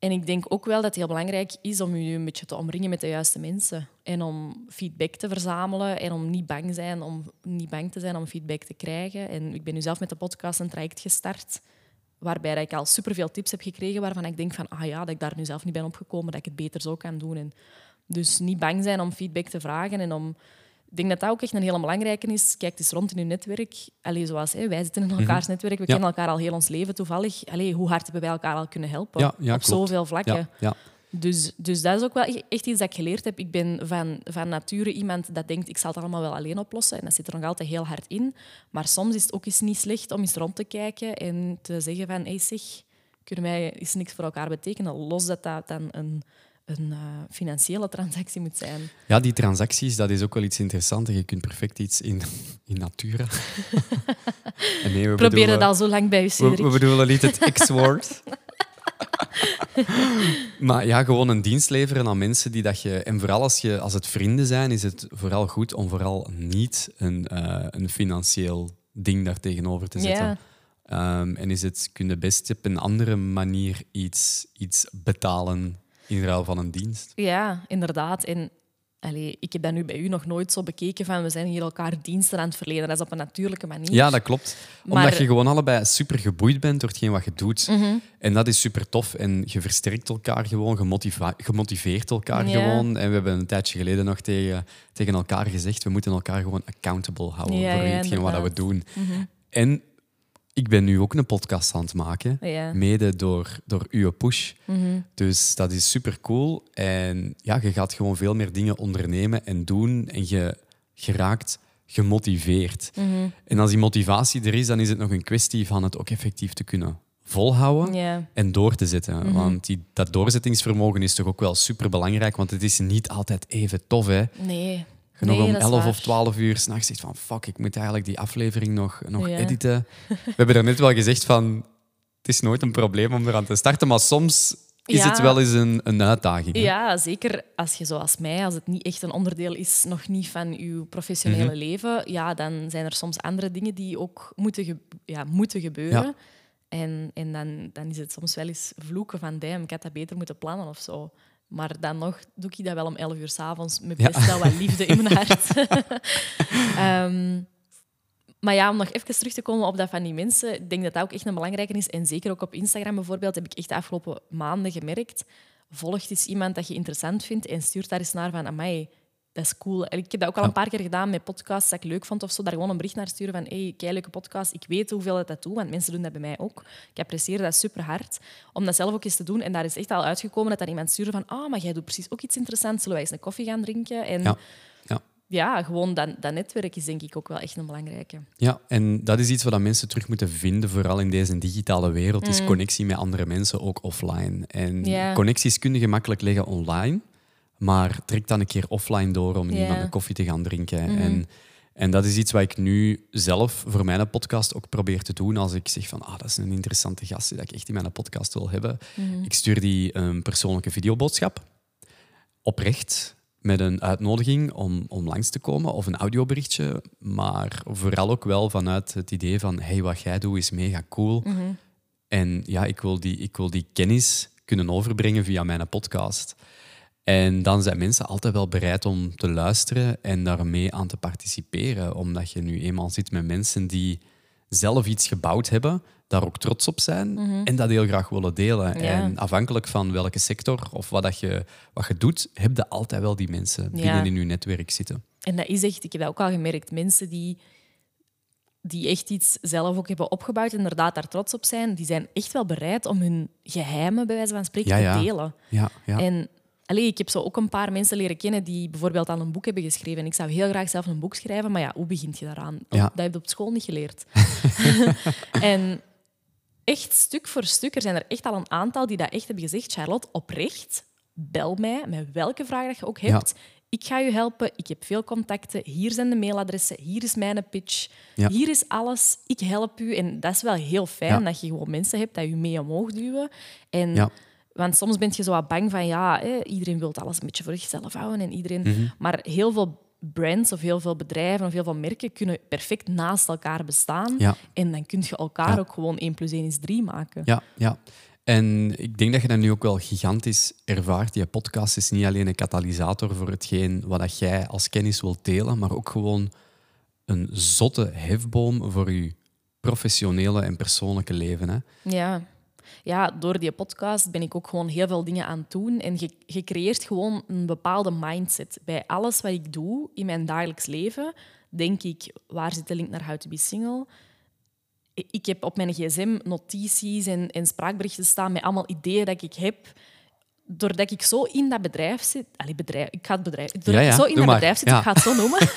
[SPEAKER 2] en ik denk ook wel dat het heel belangrijk is om je een beetje te omringen met de juiste mensen. En om feedback te verzamelen en om niet bang, zijn, om, niet bang te zijn om feedback te krijgen. En ik ben nu zelf met de podcast een traject gestart waarbij ik al superveel tips heb gekregen waarvan ik denk van, ah ja, dat ik daar nu zelf niet ben opgekomen, dat ik het beter zo kan doen. En dus niet bang zijn om feedback te vragen en om... Ik denk dat dat ook echt een hele belangrijke is. Kijk eens rond in je netwerk. Allee, zoals hè, wij zitten in elkaars netwerk, we
[SPEAKER 1] Mhm. Ja.
[SPEAKER 2] kennen elkaar al heel ons leven toevallig. Allee, hoe hard hebben wij elkaar al kunnen helpen?
[SPEAKER 1] Ja,
[SPEAKER 2] Op
[SPEAKER 1] klopt.
[SPEAKER 2] zoveel vlakken. Dus, dus dat is ook wel e- echt iets dat ik geleerd heb. Ik ben van, van nature iemand dat denkt, ik zal het allemaal wel alleen oplossen. En dat zit er nog altijd heel hard in. Maar soms is het ook eens niet slecht om eens rond te kijken en te zeggen van, hey, zeg, kunnen wij eens niks voor elkaar betekenen? Los dat dat dan een, een eh, financiële transactie moet zijn.
[SPEAKER 1] Ja, die transacties, dat is ook wel iets interessants. Je kunt perfect iets in, in natura. en nee, we
[SPEAKER 2] Probeer het al zo lang bij u,
[SPEAKER 1] We,
[SPEAKER 2] Cedric.
[SPEAKER 1] we bedoelen niet het X-woord. maar ja, gewoon een dienst leveren aan mensen die dat je... En vooral als, je, als het vrienden zijn, is het vooral goed om vooral niet een, eh, een financieel ding daar tegenover te zetten. Ehm, en is het, kun je best op een andere manier iets, iets betalen in ruil van een dienst.
[SPEAKER 2] Ja, inderdaad. En allee, ik heb dat nu bij u nog nooit zo bekeken van we zijn hier elkaar diensten aan het verlenen. Dat is op een natuurlijke manier.
[SPEAKER 1] Ja, dat klopt. Omdat
[SPEAKER 2] Maar- Mhm.
[SPEAKER 1] je gewoon allebei super geboeid bent door hetgeen wat je doet. En dat is super tof. En je versterkt elkaar gewoon, je, motiva- je motiveert elkaar
[SPEAKER 2] Ja.
[SPEAKER 1] gewoon. En we hebben een tijdje geleden nog tegen, tegen elkaar gezegd, we moeten elkaar gewoon accountable houden
[SPEAKER 2] Ja,
[SPEAKER 1] voor
[SPEAKER 2] ja,
[SPEAKER 1] hetgeen wat we
[SPEAKER 2] inderdaad. Mhm.
[SPEAKER 1] doen. En ik ben nu ook een podcast aan het maken,
[SPEAKER 2] Ja. Mhm.
[SPEAKER 1] mede door, door uw push. Dus dat is super cool. En ja, je gaat gewoon veel meer dingen ondernemen en doen. En je, je raakt gemotiveerd.
[SPEAKER 2] Mhm.
[SPEAKER 1] En als die motivatie er is, dan is het nog een kwestie van het ook effectief te kunnen volhouden en door te zetten. Want die, dat doorzettingsvermogen is toch ook wel super belangrijk, want het is niet altijd even tof. Hè?
[SPEAKER 2] Nee.
[SPEAKER 1] Je nog
[SPEAKER 2] nee,
[SPEAKER 1] om
[SPEAKER 2] dat is
[SPEAKER 1] 11
[SPEAKER 2] waar.
[SPEAKER 1] of 12 uur s'nachts zegt van fuck, ik moet eigenlijk die aflevering nog, nog
[SPEAKER 2] Ja.
[SPEAKER 1] editen. We hebben er net wel gezegd van het is nooit een probleem om eraan te starten, maar soms is
[SPEAKER 2] Ja.
[SPEAKER 1] het wel eens een, een uitdaging. hè.
[SPEAKER 2] Ja, zeker als je zoals mij, als het niet echt een onderdeel is, nog niet van je professionele
[SPEAKER 1] Mhm.
[SPEAKER 2] leven, ja, dan zijn er soms andere dingen die ook moeten, ge- ja, moeten gebeuren.
[SPEAKER 1] Ja.
[SPEAKER 2] En, en dan, dan is het soms wel eens vloeken van, damn, ik had dat beter moeten plannen of zo. Maar dan nog doe ik dat wel om 11 uur s'avonds met best wel wat liefde in mijn hart. Ehm, maar ja, om nog even terug te komen op dat van die mensen, ik denk dat dat ook echt een belangrijke is. En zeker ook op Instagram bijvoorbeeld, heb ik echt de afgelopen maanden gemerkt. Volgt eens iemand dat je interessant vindt en stuurt daar eens naar van, amai, dat is cool. En ik heb dat ook al een paar keer gedaan met podcasts dat ik leuk vond of zo. Daar gewoon een bericht naar sturen van, hey, kei leuke podcast. Ik weet hoeveel dat dat doet, want mensen doen dat bij mij ook. Ik apprecieer dat super hard. Om dat zelf ook eens te doen. En daar is echt al uitgekomen dat daar iemand stuurde van, ah, maar jij doet precies ook iets interessants. Zullen wij eens een koffie gaan drinken? En
[SPEAKER 1] Ja. Ja.
[SPEAKER 2] ja, gewoon dat, dat netwerk is denk ik ook wel echt een belangrijke.
[SPEAKER 1] Ja, en dat is iets wat mensen terug moeten vinden, vooral in deze digitale wereld, is connectie met andere mensen, ook offline. En
[SPEAKER 2] Ja.
[SPEAKER 1] connecties kun je gemakkelijk leggen online, maar trek dan een keer offline door om.
[SPEAKER 2] Mhm.
[SPEAKER 1] iemand een koffie te gaan drinken. En, en dat is iets wat ik nu zelf voor mijn podcast ook probeer te doen. Als ik zeg van, ah, dat is een interessante gast die ik echt in mijn podcast wil hebben.
[SPEAKER 2] Mhm.
[SPEAKER 1] Ik stuur die een persoonlijke videoboodschap. Oprecht, met een uitnodiging om, om langs te komen of een audioberichtje. Maar vooral ook wel vanuit het idee van, hey, wat jij doet is mega cool. En ja, ik wil, die, ik wil die kennis kunnen overbrengen via mijn podcast. En dan zijn mensen altijd wel bereid om te luisteren en daarmee aan te participeren. Omdat je nu eenmaal zit met mensen die zelf iets gebouwd hebben, daar ook trots op zijn en dat heel graag willen delen.
[SPEAKER 2] Mhm. Ja.
[SPEAKER 1] En afhankelijk van welke sector of wat, dat je, wat je doet, heb je altijd wel die mensen
[SPEAKER 2] Ja.
[SPEAKER 1] binnen in je netwerk zitten.
[SPEAKER 2] En dat is echt, ik heb dat ook al gemerkt, mensen die, die echt iets zelf ook hebben opgebouwd en inderdaad daar trots op zijn, die zijn echt wel bereid om hun geheimen, bij wijze van spreken,
[SPEAKER 1] ja.
[SPEAKER 2] te delen.
[SPEAKER 1] Ja, ja.
[SPEAKER 2] En allee, ik heb zo ook een paar mensen leren kennen die bijvoorbeeld al een boek hebben geschreven. En ik zou heel graag zelf een boek schrijven, maar ja, hoe begint je daaraan?
[SPEAKER 1] Ja.
[SPEAKER 2] Dat heb je op school niet geleerd. en echt stuk voor stuk, er zijn er echt al een aantal die dat echt hebben gezegd, Charlotte, oprecht, bel mij met welke vraag dat je ook
[SPEAKER 1] Ja.
[SPEAKER 2] hebt. Ik ga je helpen, ik heb veel contacten, hier zijn de mailadressen, hier is mijn pitch,
[SPEAKER 1] Ja.
[SPEAKER 2] hier is alles, ik help u. En dat is wel heel fijn dat je gewoon mensen hebt die je mee omhoog duwen. En
[SPEAKER 1] Ja.
[SPEAKER 2] Want soms ben je zo wat bang van, ja, hè, iedereen wil alles een beetje voor zichzelf houden. En iedereen...
[SPEAKER 1] Mhm.
[SPEAKER 2] Maar heel veel brands of heel veel bedrijven of heel veel merken kunnen perfect naast elkaar bestaan.
[SPEAKER 1] Ja.
[SPEAKER 2] En dan kun je elkaar
[SPEAKER 1] Ja.
[SPEAKER 2] ook gewoon 1 plus 1 is 3 maken.
[SPEAKER 1] Ja, ja. En ik denk dat je dat nu ook wel gigantisch ervaart. Die podcast is niet alleen een katalysator voor hetgeen wat dat jij als kennis wilt delen, maar ook gewoon een zotte hefboom voor je professionele en persoonlijke leven. Hè?
[SPEAKER 2] Ja. Ja, door die podcast ben ik ook gewoon heel veel dingen aan het doen. En je, je creëert gewoon een bepaalde mindset. Bij alles wat ik doe in mijn dagelijks leven, denk ik, waar zit de link naar How to be Single? Ik heb op mijn gsm notities en, en spraakberichten staan met allemaal ideeën dat ik heb. Doordat ik zo in dat bedrijf zit... Allee, bedrijf, ik ga het bedrijf... Doordat
[SPEAKER 1] Ja, ja,
[SPEAKER 2] ik zo in
[SPEAKER 1] doe
[SPEAKER 2] dat
[SPEAKER 1] maar.
[SPEAKER 2] bedrijf zit,
[SPEAKER 1] Ja.
[SPEAKER 2] ik ga het zo noemen.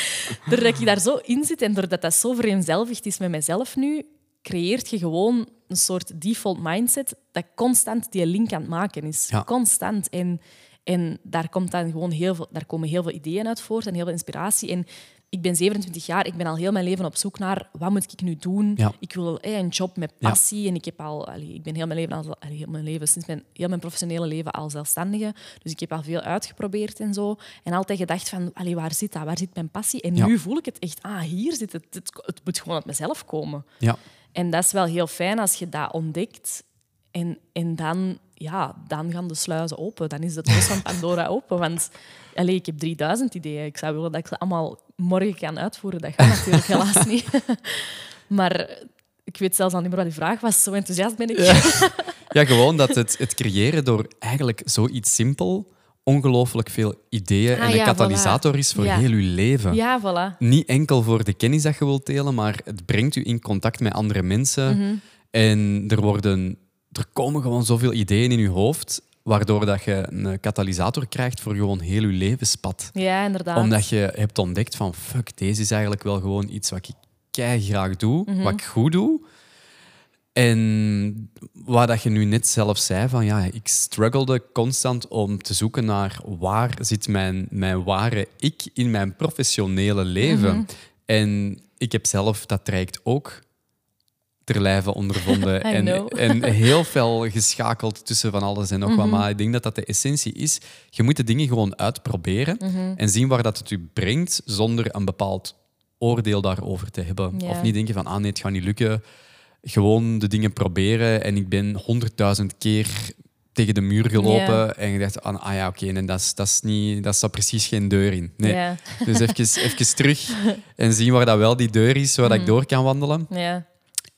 [SPEAKER 2] doordat ik daar zo in zit en doordat dat zo vereenzelvigd is met mezelf nu, creëert je gewoon een soort default mindset dat constant die link aan het maken is.
[SPEAKER 1] Ja.
[SPEAKER 2] Constant. En, en daar, komt dan gewoon heel veel, daar komen heel veel ideeën uit voort en heel veel inspiratie. En ik ben 27 jaar, ik ben al heel mijn leven op zoek naar wat moet ik nu doen.
[SPEAKER 1] Ja.
[SPEAKER 2] Ik wil eh, een job met
[SPEAKER 1] Ja.
[SPEAKER 2] passie en ik heb al, allee, ik ben heel mijn leven, al, allee, heel mijn leven sinds mijn, heel mijn professionele leven al zelfstandige. Dus ik heb al veel uitgeprobeerd en zo. En altijd gedacht van, allee, waar zit dat? Waar zit mijn passie? En
[SPEAKER 1] Ja.
[SPEAKER 2] nu voel ik het echt, ah, hier zit het. Het, het moet gewoon uit mezelf komen.
[SPEAKER 1] Ja,
[SPEAKER 2] En dat is wel heel fijn als je dat ontdekt. En, en dan, ja, dan gaan de sluizen open. Dan is de doos van Pandora open. Want allee, ik heb 3000 ideeën. Ik zou willen dat ik ze allemaal morgen kan uitvoeren. Dat gaat natuurlijk helaas niet. maar ik weet zelfs al niet meer wat die vraag was. Zo enthousiast ben ik.
[SPEAKER 1] ja gewoon dat het, het creëren door eigenlijk zoiets simpel ongelooflijk veel ideeën
[SPEAKER 2] Ah,
[SPEAKER 1] en een
[SPEAKER 2] ja,
[SPEAKER 1] katalysator
[SPEAKER 2] voilà.
[SPEAKER 1] is voor
[SPEAKER 2] Ja.
[SPEAKER 1] heel je leven.
[SPEAKER 2] Ja, voilà.
[SPEAKER 1] Niet enkel voor de kennis dat je wilt delen, maar het brengt u in contact met andere mensen.
[SPEAKER 2] Mhm.
[SPEAKER 1] En er, worden, er komen gewoon zoveel ideeën in je hoofd, waardoor dat je een katalysator krijgt voor gewoon heel je levenspad.
[SPEAKER 2] Ja, inderdaad.
[SPEAKER 1] Omdat je hebt ontdekt van, fuck, deze is eigenlijk wel gewoon iets wat ik kei graag doe,
[SPEAKER 2] Mhm.
[SPEAKER 1] wat ik goed doe. En wat dat je nu net zelf zei, van ja, ik struggelde constant om te zoeken naar waar zit mijn, mijn ware ik in mijn professionele leven.
[SPEAKER 2] Mhm.
[SPEAKER 1] En ik heb zelf dat traject ook ter lijve ondervonden. En, en heel veel geschakeld tussen van alles en nog
[SPEAKER 2] Mhm.
[SPEAKER 1] wat. Maar ik denk dat dat de essentie is. Je moet de dingen gewoon uitproberen
[SPEAKER 2] Mhm.
[SPEAKER 1] en zien waar dat het u brengt, zonder een bepaald oordeel daarover te hebben. Of niet denken van, ah nee, het gaat niet lukken. Gewoon de dingen proberen. En ik ben honderdduizend keer tegen de muur gelopen
[SPEAKER 2] Ja.
[SPEAKER 1] en gedacht, ah, ah ja, oké, en dat, is, dat, is niet, dat staat precies geen deur in. Nee. Dus even, even terug en zien waar dat wel die deur is, waar dat
[SPEAKER 2] Mhm.
[SPEAKER 1] ik door kan wandelen.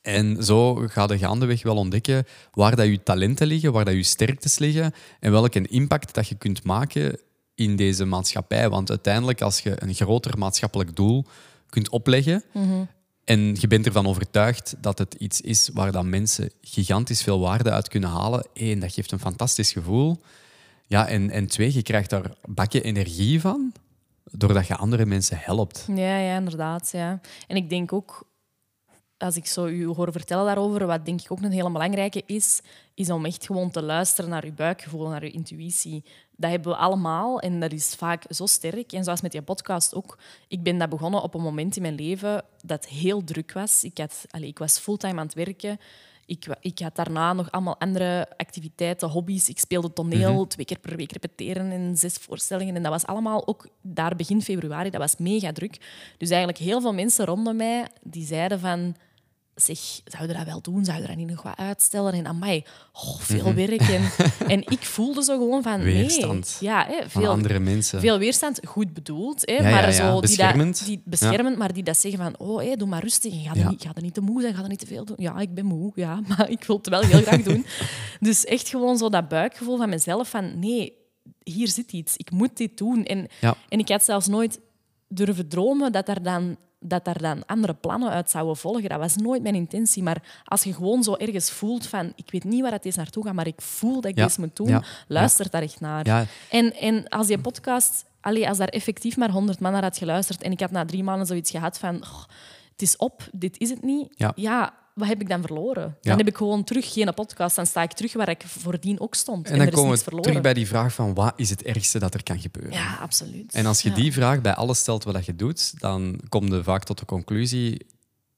[SPEAKER 1] En zo ga je gaandeweg wel ontdekken waar dat je talenten liggen, waar dat je sterktes liggen en welke impact dat je kunt maken in deze maatschappij. Want uiteindelijk, als je een groter maatschappelijk doel kunt opleggen en je bent ervan overtuigd dat het iets is waar dat mensen gigantisch veel waarde uit kunnen halen, één, dat geeft een fantastisch gevoel. Ja, en, en twee, je krijgt daar bakken energie van, doordat je andere mensen helpt.
[SPEAKER 2] Ja, ja, inderdaad. Ja. En ik denk ook, als ik zo u hoor vertellen daarover, wat denk ik ook een hele belangrijke is, is om echt gewoon te luisteren naar uw buikgevoel, naar uw intuïtie. Dat hebben we allemaal en dat is vaak zo sterk. En zoals met die podcast ook. Ik ben dat begonnen op een moment in mijn leven dat heel druk was. Ik, had, allez, ik was fulltime aan het werken. Ik, ik had daarna nog allemaal andere activiteiten, hobby's. Ik speelde toneel, twee keer per week repeteren in zes voorstellingen. En dat was allemaal ook daar begin februari. Dat was mega druk. Dus eigenlijk heel veel mensen rondom mij die zeiden van zeg, zouden dat wel doen? Zouden dat niet nog wat uitstellen? En amai, oh, veel werk. En, en ik voelde zo gewoon van...
[SPEAKER 1] Weerstand
[SPEAKER 2] nee. ja, hè,
[SPEAKER 1] van
[SPEAKER 2] veel,
[SPEAKER 1] andere mensen.
[SPEAKER 2] veel weerstand, goed bedoeld. Hè,
[SPEAKER 1] Ja,
[SPEAKER 2] maar
[SPEAKER 1] ja, ja.
[SPEAKER 2] Zo, die
[SPEAKER 1] Beschermend.
[SPEAKER 2] Dat, die beschermend, maar die dat zeggen van... Oh, hé, doe maar rustig. Ga er, niet, ga er niet te moe zijn, ga er niet te veel doen. Ja, ik ben moe, ja, maar ik wil het wel heel graag doen. Dus echt gewoon zo dat buikgevoel van mezelf van... Nee, hier zit iets. Ik moet dit doen. En, en ik had zelfs nooit durven dromen dat er dan dat daar dan andere plannen uit zouden volgen. Dat was nooit mijn intentie. Maar als je gewoon zo ergens voelt van... Ik weet niet waar het is naartoe gaat, maar ik voel dat ik
[SPEAKER 1] Ja.
[SPEAKER 2] dit moet doen.
[SPEAKER 1] Ja.
[SPEAKER 2] Luister daar echt naar. En, en als die podcast... Allee, als daar effectief maar 100 man naar had geluisterd en ik had na drie maanden zoiets gehad van... "Oh, het is op, dit is het niet.
[SPEAKER 1] Ja.
[SPEAKER 2] Wat heb ik dan verloren?
[SPEAKER 1] Ja.
[SPEAKER 2] Dan heb ik gewoon terug geen podcast. Dan sta ik terug waar ik voordien ook stond. En,
[SPEAKER 1] En dan
[SPEAKER 2] er
[SPEAKER 1] komen we terug bij die vraag van wat is het ergste dat er kan gebeuren?
[SPEAKER 2] Ja, absoluut.
[SPEAKER 1] En als je
[SPEAKER 2] Ja.
[SPEAKER 1] die vraag bij alles stelt wat je doet, dan kom je vaak tot de conclusie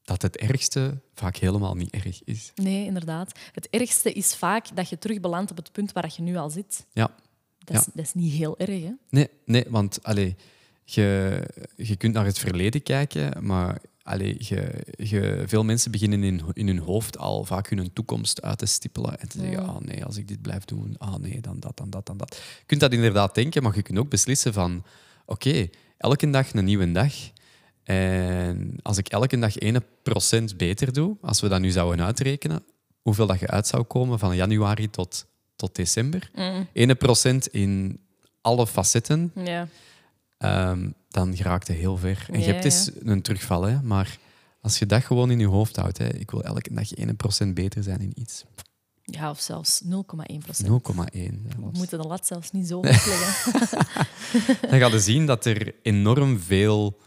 [SPEAKER 1] dat het ergste vaak helemaal niet erg is.
[SPEAKER 2] Nee, inderdaad. Het ergste is vaak dat je terug belandt op het punt waar je nu al zit.
[SPEAKER 1] Ja.
[SPEAKER 2] Dat is, dat is niet heel erg, hè?
[SPEAKER 1] Nee, nee want allee, je, je kunt naar het verleden kijken, maar allee, je, je, veel mensen beginnen in, in hun hoofd al vaak hun toekomst uit te stippelen en te zeggen, ah nee, als ik dit blijf doen, ah nee, dan dat, dan dat, dan dat. Je kunt dat inderdaad denken, maar je kunt ook beslissen van, oké, elke dag een nieuwe dag. En als ik elke dag 1% beter doe, als we dat nu zouden uitrekenen, hoeveel dat je uit zou komen van januari tot, tot december, 1% in alle facetten,
[SPEAKER 2] Ja.
[SPEAKER 1] Ehm, dan geraakt het heel ver. En je hebt eens een terugval, hè, maar als je dat gewoon in je hoofd houdt, hè, ik wil elke dag 1% beter zijn in iets. 0,1.
[SPEAKER 2] ja, of zelfs 0,1 procent. We
[SPEAKER 1] zelfs.
[SPEAKER 2] moeten de lat zelfs niet zo hoog leggen.
[SPEAKER 1] Dan ga je zien dat er enorm veel,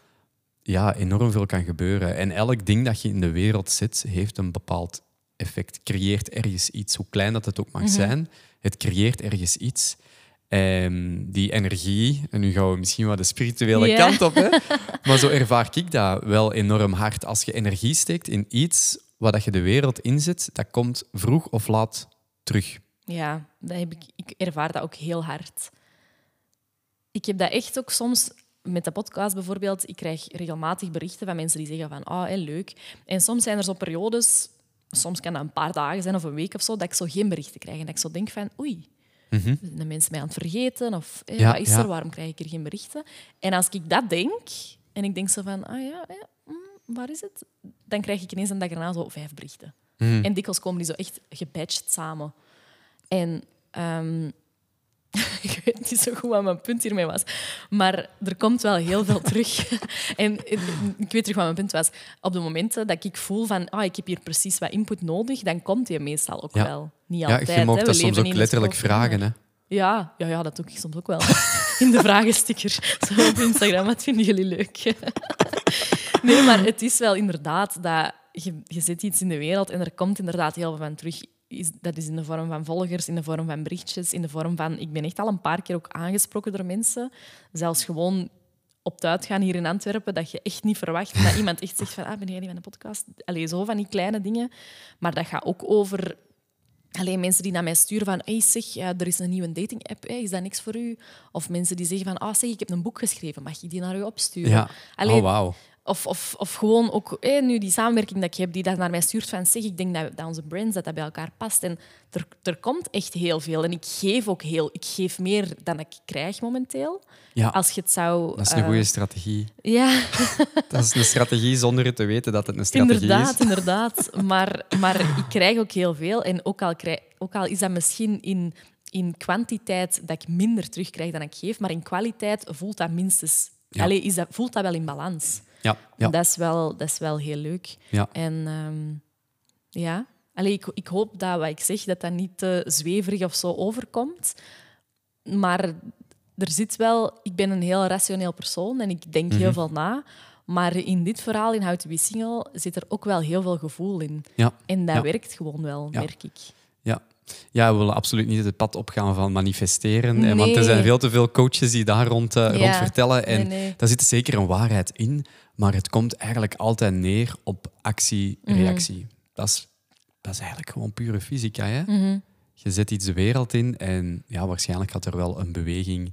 [SPEAKER 1] ja, enorm veel kan gebeuren. En elk ding dat je in de wereld zet, heeft een bepaald effect. Creëert ergens iets. Hoe klein dat het ook mag zijn, het creëert ergens iets. En die energie, en nu gaan we misschien wel de spirituele kant op, hè? maar zo ervaar ik dat wel enorm hard. Als je energie steekt in iets waar dat je de wereld inzet, dat komt vroeg of laat terug.
[SPEAKER 2] Ja, dat heb ik, ik ervaar dat ook heel hard. Ik heb dat echt ook soms met de podcast bijvoorbeeld. Ik krijg regelmatig berichten van mensen die zeggen van ah, hé, leuk. En soms zijn er zo periodes, soms kan dat een paar dagen zijn of een week of zo, dat ik zo geen berichten krijg. En dat ik zo denk van oei, zijn de mensen mij aan het vergeten? Of
[SPEAKER 1] Ja,
[SPEAKER 2] wat is er? Waarom krijg ik er geen berichten? En als ik dat denk, en ik denk zo van ah ja, ja mm, waar is het? Dan krijg ik ineens een dag erna zo vijf berichten. En dikwijls komen die zo echt gepatcht samen. En ehm, ik weet niet zo goed wat mijn punt hiermee was. Maar er komt wel heel veel terug. en eh, ik weet terug wat mijn punt was. Op de momenten dat ik voel van ah, ik heb hier precies wat input nodig, dan komt die meestal ook
[SPEAKER 1] Ja.
[SPEAKER 2] wel. Niet
[SPEAKER 1] Ja,
[SPEAKER 2] altijd.
[SPEAKER 1] je mag dat soms ook letterlijk vragen. Hè?
[SPEAKER 2] ja, ja, ja, dat doe ik soms ook wel. In de vragensticker. Zo op Instagram. Wat vinden jullie leuk? Nee, maar het is wel inderdaad dat je, je zet iets in de wereld en er komt inderdaad heel veel van terug. Is, dat is in de vorm van volgers, in de vorm van berichtjes, in de vorm van... Ik ben echt al een paar keer ook aangesproken door mensen. Zelfs gewoon op het uitgaan hier in Antwerpen, dat je echt niet verwacht dat iemand echt zegt van ah, ben jij niet van de podcast? Allee, zo van die kleine dingen. Maar dat gaat ook over Alleen mensen die naar mij sturen van hey, zeg, er is een nieuwe dating-app, is dat niks voor u? Of mensen die zeggen van ah, zeg, ik heb een boek geschreven, mag ik die naar u opsturen?
[SPEAKER 1] Ja.
[SPEAKER 2] Allee,
[SPEAKER 1] Oh, wauw.
[SPEAKER 2] Of, of, of gewoon ook hé, nu die samenwerking dat ik heb, die dat naar mij stuurt van zeg, ik denk dat, dat onze brands dat dat bij elkaar past. En er, er komt echt heel veel. En ik geef ook heel, ik geef meer dan ik krijg momenteel.
[SPEAKER 1] Ja,
[SPEAKER 2] Als je het zou...
[SPEAKER 1] dat is een
[SPEAKER 2] eh,
[SPEAKER 1] goede strategie.
[SPEAKER 2] Ja,
[SPEAKER 1] Dat is een strategie zonder het te weten dat het een strategie
[SPEAKER 2] inderdaad,
[SPEAKER 1] is.
[SPEAKER 2] inderdaad. Maar, maar ik krijg ook heel veel. En ook al, krijg, ook al is dat misschien in, in kwantiteit dat ik minder terugkrijg dan ik geef, maar in kwaliteit voelt dat minstens...
[SPEAKER 1] Ja.
[SPEAKER 2] Allee, is dat, voelt dat wel in balans.
[SPEAKER 1] Ja, ja.
[SPEAKER 2] Dat, is wel, dat is wel heel leuk.
[SPEAKER 1] Ja.
[SPEAKER 2] En ehm, ja, Allee, ik, ik hoop dat wat ik zeg, dat dat niet te zweverig of zo overkomt. Maar er zit wel... Ik ben een heel rationeel persoon en ik denk heel veel na. Maar in dit verhaal, in How to Be Single, zit er ook wel heel veel gevoel in.
[SPEAKER 1] Ja.
[SPEAKER 2] En dat werkt gewoon wel, merk ik.
[SPEAKER 1] Ja. Ja, we willen absoluut niet het pad opgaan van manifesteren. Want er zijn veel te veel coaches die daar rond, eh,
[SPEAKER 2] Ja.
[SPEAKER 1] rond vertellen. En
[SPEAKER 2] Nee,
[SPEAKER 1] daar zit zeker een waarheid in. Maar het komt eigenlijk altijd neer op actie-reactie. Dat, is, dat is eigenlijk gewoon pure fysica. Hè?
[SPEAKER 2] Mhm.
[SPEAKER 1] Je zet iets de wereld in en ja, waarschijnlijk gaat er wel een beweging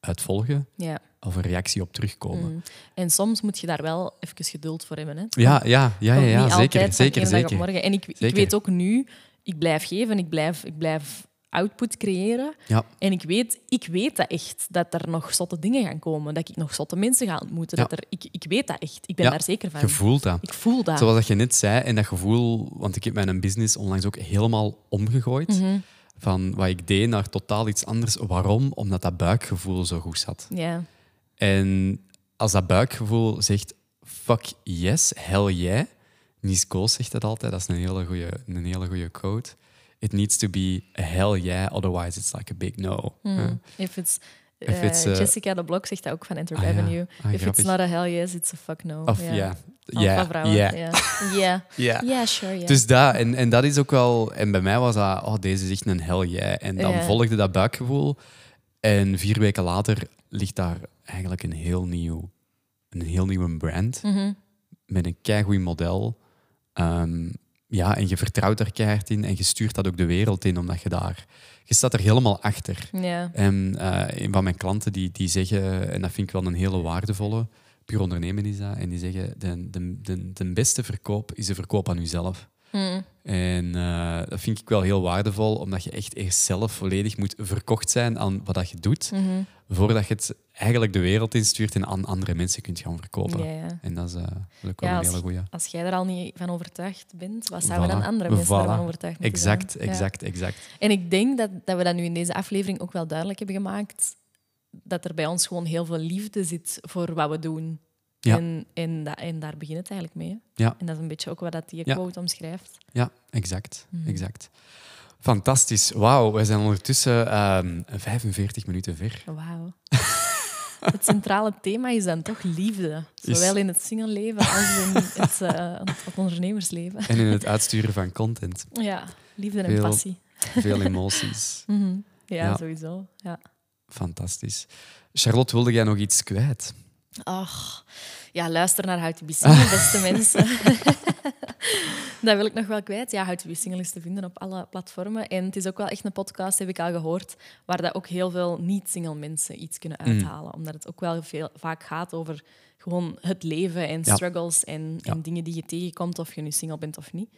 [SPEAKER 1] uit volgen
[SPEAKER 2] Ja.
[SPEAKER 1] of een reactie op terugkomen.
[SPEAKER 2] Mm. En soms moet je daar wel even geduld voor hebben. Hè.
[SPEAKER 1] Ja, ja, ja, ja, ja zeker, zeker, zeker.
[SPEAKER 2] morgen. En ik, ik weet ook nu, ik blijf geven, ik blijf, ik blijf output creëren.
[SPEAKER 1] Ja.
[SPEAKER 2] En ik weet, ik weet dat echt, dat er nog zotte dingen gaan komen. Dat ik nog zotte mensen ga ontmoeten.
[SPEAKER 1] Ja.
[SPEAKER 2] Dat er, ik, ik weet dat echt. Ik ben
[SPEAKER 1] Ja,
[SPEAKER 2] daar zeker van.
[SPEAKER 1] Je voelt dat.
[SPEAKER 2] Ik voel dat.
[SPEAKER 1] Zoals dat je net zei, en dat gevoel, want ik heb mijn business onlangs ook helemaal omgegooid.
[SPEAKER 2] Mhm.
[SPEAKER 1] Van wat ik deed naar totaal iets anders. Waarom? Omdat dat buikgevoel zo goed zat.
[SPEAKER 2] Ja.
[SPEAKER 1] En als dat buikgevoel zegt, fuck yes, hell yeah. Niels Koos zegt dat altijd, dat is een hele goede een hele goede quote. It needs to be a hell yeah, otherwise it's like a big no.
[SPEAKER 2] Mm. If it's,
[SPEAKER 1] If
[SPEAKER 2] eh,
[SPEAKER 1] it's, eh,
[SPEAKER 2] Jessica de Blok zegt dat ook van Enter
[SPEAKER 1] Ah, ja.
[SPEAKER 2] Avenue.
[SPEAKER 1] Ah,
[SPEAKER 2] If it's not a hell yes, it's a fuck no.
[SPEAKER 1] Of
[SPEAKER 2] ja.
[SPEAKER 1] ja, ja, ja.
[SPEAKER 2] Ja, sure. Ja.
[SPEAKER 1] Dus dat, en, en dat is ook wel... En bij mij was dat, oh, deze is echt een hell yeah. En dan volgde dat buikgevoel. En vier weken later ligt daar eigenlijk een heel nieuw, een heel nieuwe brand.
[SPEAKER 2] Mhm.
[SPEAKER 1] Met een keigoed model. Ehm, ja, en je vertrouwt daar keihard in en je stuurt dat ook de wereld in, omdat je daar... Je staat er helemaal achter.
[SPEAKER 2] ja.
[SPEAKER 1] En eh, een van mijn klanten die, die zeggen, en dat vind ik wel een hele waardevolle, puur ondernemen is dat, en die zeggen, de, de, de, de beste verkoop is de verkoop aan jezelf.
[SPEAKER 2] Mm.
[SPEAKER 1] En eh, dat vind ik wel heel waardevol, omdat je echt eerst zelf volledig moet verkocht zijn aan wat dat je doet,
[SPEAKER 2] Mhm.
[SPEAKER 1] voordat je het eigenlijk de wereld instuurt en aan andere mensen kunt gaan verkopen.
[SPEAKER 2] Ja, ja.
[SPEAKER 1] En dat is, dat ook wel
[SPEAKER 2] Ja,
[SPEAKER 1] een
[SPEAKER 2] als,
[SPEAKER 1] hele goeie.
[SPEAKER 2] als jij er al niet van overtuigd bent, wat zouden
[SPEAKER 1] Voilà.
[SPEAKER 2] dan andere mensen
[SPEAKER 1] Voilà.
[SPEAKER 2] ervan overtuigd moeten
[SPEAKER 1] Exact,
[SPEAKER 2] zijn? Ja.
[SPEAKER 1] exact, exact.
[SPEAKER 2] En ik denk dat, dat we dat nu in deze aflevering ook wel duidelijk hebben gemaakt, dat er bij ons gewoon heel veel liefde zit voor wat we doen.
[SPEAKER 1] Ja.
[SPEAKER 2] En, en, dat, en daar begint het eigenlijk mee. hè.
[SPEAKER 1] Ja.
[SPEAKER 2] En dat is een beetje ook wat dat die
[SPEAKER 1] Ja.
[SPEAKER 2] quote omschrijft.
[SPEAKER 1] Ja, exact.
[SPEAKER 2] Mhm.
[SPEAKER 1] exact. Fantastisch. Wauw, we zijn ondertussen ehm 45 minuten ver.
[SPEAKER 2] Wauw. Het centrale thema is dan toch liefde. Zowel in het singleleven als in het, eh, het ondernemersleven.
[SPEAKER 1] En in het uitsturen van content.
[SPEAKER 2] Ja, liefde en passie.
[SPEAKER 1] Veel emoties.
[SPEAKER 2] Mhm. Ja,
[SPEAKER 1] Ja.
[SPEAKER 2] sowieso. Ja.
[SPEAKER 1] Fantastisch. Charlotte, wilde jij nog iets kwijt?
[SPEAKER 2] Ach, ja, luister naar How to Be Single, beste mensen. dat wil ik nog wel kwijt. Ja, How to Be Single is te vinden op alle platformen. En het is ook wel echt een podcast, heb ik al gehoord, waar dat ook heel veel niet-single mensen iets kunnen uithalen. Omdat het ook wel veel, vaak gaat over gewoon het leven en
[SPEAKER 1] Ja.
[SPEAKER 2] struggles en,
[SPEAKER 1] Ja.
[SPEAKER 2] en dingen die je tegenkomt, of je nu single bent of niet.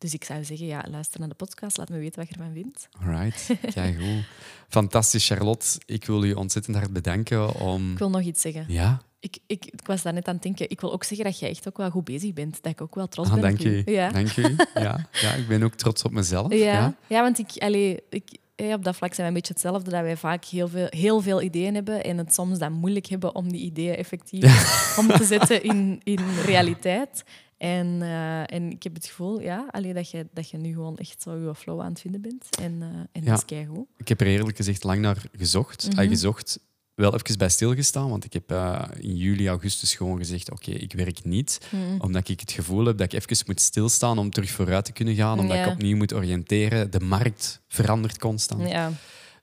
[SPEAKER 2] Dus ik zou zeggen, ja, luister naar de podcast, laat me weten wat je ervan vindt.
[SPEAKER 1] Alright, kijk goed. Fantastisch, Charlotte. Ik wil u ontzettend hard bedanken om...
[SPEAKER 2] Ik wil nog iets zeggen.
[SPEAKER 1] Ja?
[SPEAKER 2] Ik, ik, ik was daar net aan het denken. Ik wil ook zeggen dat jij echt ook wel goed bezig bent. Dat ik ook wel trots
[SPEAKER 1] Ah,
[SPEAKER 2] ben
[SPEAKER 1] dank
[SPEAKER 2] op u. Ja.
[SPEAKER 1] Dank u. Ja. ja, ik ben ook trots op mezelf.
[SPEAKER 2] Ja,
[SPEAKER 1] Ja.
[SPEAKER 2] ja. want ik, allee, ik, eh, op dat vlak zijn we een beetje hetzelfde. Dat wij vaak heel veel, heel veel ideeën hebben en het soms dan moeilijk hebben om die ideeën effectief om te zetten in, in realiteit. En, eh, en ik heb het gevoel ja, allee, dat, je, dat je nu gewoon echt zo je flow aan het vinden bent. En, eh en
[SPEAKER 1] Ja.
[SPEAKER 2] dat is keigoed.
[SPEAKER 1] Ik heb er eerlijk gezegd lang naar gezocht.
[SPEAKER 2] Mhm.
[SPEAKER 1] Ah, gezocht, wel even bij stilgestaan, want ik heb eh, in juli, augustus gewoon gezegd, oké, ik werk niet.
[SPEAKER 2] Mhm.
[SPEAKER 1] Omdat ik het gevoel heb dat ik even moet stilstaan om terug vooruit te kunnen gaan. Omdat
[SPEAKER 2] Ja.
[SPEAKER 1] ik opnieuw moet oriënteren. De markt verandert constant.
[SPEAKER 2] Ja.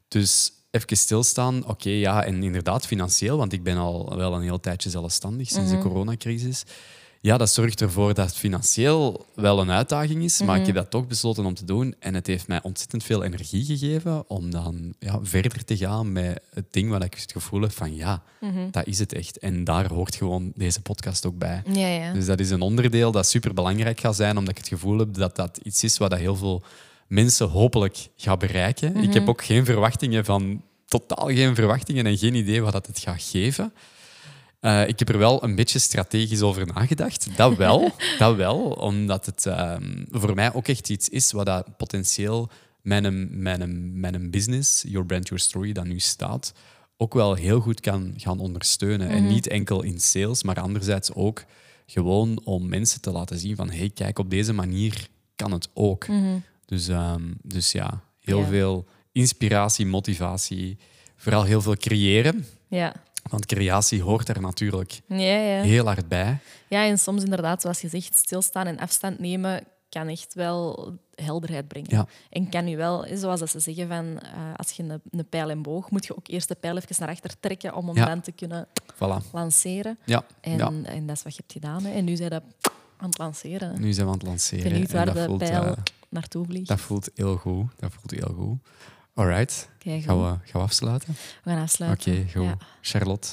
[SPEAKER 1] Dus even stilstaan, oké, ja, en inderdaad financieel, want ik ben al wel een heel tijdje zelfstandig sinds
[SPEAKER 2] Mhm.
[SPEAKER 1] de coronacrisis. Ja, dat zorgt ervoor dat het financieel wel een uitdaging is, maar ik
[SPEAKER 2] Mhm.
[SPEAKER 1] heb dat toch besloten om te doen. En het heeft mij ontzettend veel energie gegeven om dan ja, verder te gaan met het ding waar ik het gevoel heb van ja,
[SPEAKER 2] Mhm.
[SPEAKER 1] dat is het echt. En daar hoort gewoon deze podcast ook bij.
[SPEAKER 2] Ja, ja.
[SPEAKER 1] Dus dat is een onderdeel dat super belangrijk gaat zijn, omdat ik het gevoel heb dat dat iets is wat dat heel veel mensen hopelijk gaat bereiken. Ik heb ook geen verwachtingen van, totaal geen verwachtingen en geen idee wat dat het gaat geven. Eh, ik heb er wel een beetje strategisch over nagedacht. Dat wel, dat wel omdat het ehm, voor mij ook echt iets is wat dat potentieel mijn, mijn, mijn business, Your Brand, Your Story, dat nu staat, ook wel heel goed kan gaan ondersteunen. En niet enkel in sales, maar anderzijds ook gewoon om mensen te laten zien van hey, kijk, op deze manier kan het ook.
[SPEAKER 2] Mhm.
[SPEAKER 1] Dus, ehm, dus ja, heel
[SPEAKER 2] Ja.
[SPEAKER 1] veel inspiratie, motivatie, vooral heel veel creëren.
[SPEAKER 2] ja.
[SPEAKER 1] Want creatie hoort er natuurlijk
[SPEAKER 2] Ja, ja.
[SPEAKER 1] heel hard bij.
[SPEAKER 2] ja, en soms inderdaad, zoals je zegt, stilstaan en afstand nemen kan echt wel helderheid brengen.
[SPEAKER 1] Ja.
[SPEAKER 2] En kan je wel, zoals dat ze zeggen, van, eh, als je een, een pijl en boog, moet je ook eerst de pijl even naar achter trekken om hem
[SPEAKER 1] Ja.
[SPEAKER 2] dan te kunnen
[SPEAKER 1] Voilà.
[SPEAKER 2] lanceren.
[SPEAKER 1] Ja,
[SPEAKER 2] En,
[SPEAKER 1] ja.
[SPEAKER 2] en dat is wat je hebt gedaan. Hè. En nu zijn dat aan het lanceren.
[SPEAKER 1] Nu zijn we aan het lanceren. En
[SPEAKER 2] waar
[SPEAKER 1] dat
[SPEAKER 2] de
[SPEAKER 1] voelt,
[SPEAKER 2] pijl
[SPEAKER 1] eh,
[SPEAKER 2] naartoe vliegt.
[SPEAKER 1] dat voelt heel goed. Dat voelt heel goed. Alright,
[SPEAKER 2] Kijk,
[SPEAKER 1] gaan we, gaan we afsluiten?
[SPEAKER 2] we gaan afsluiten.
[SPEAKER 1] Oké, goed.
[SPEAKER 2] Ja.
[SPEAKER 1] Charlotte,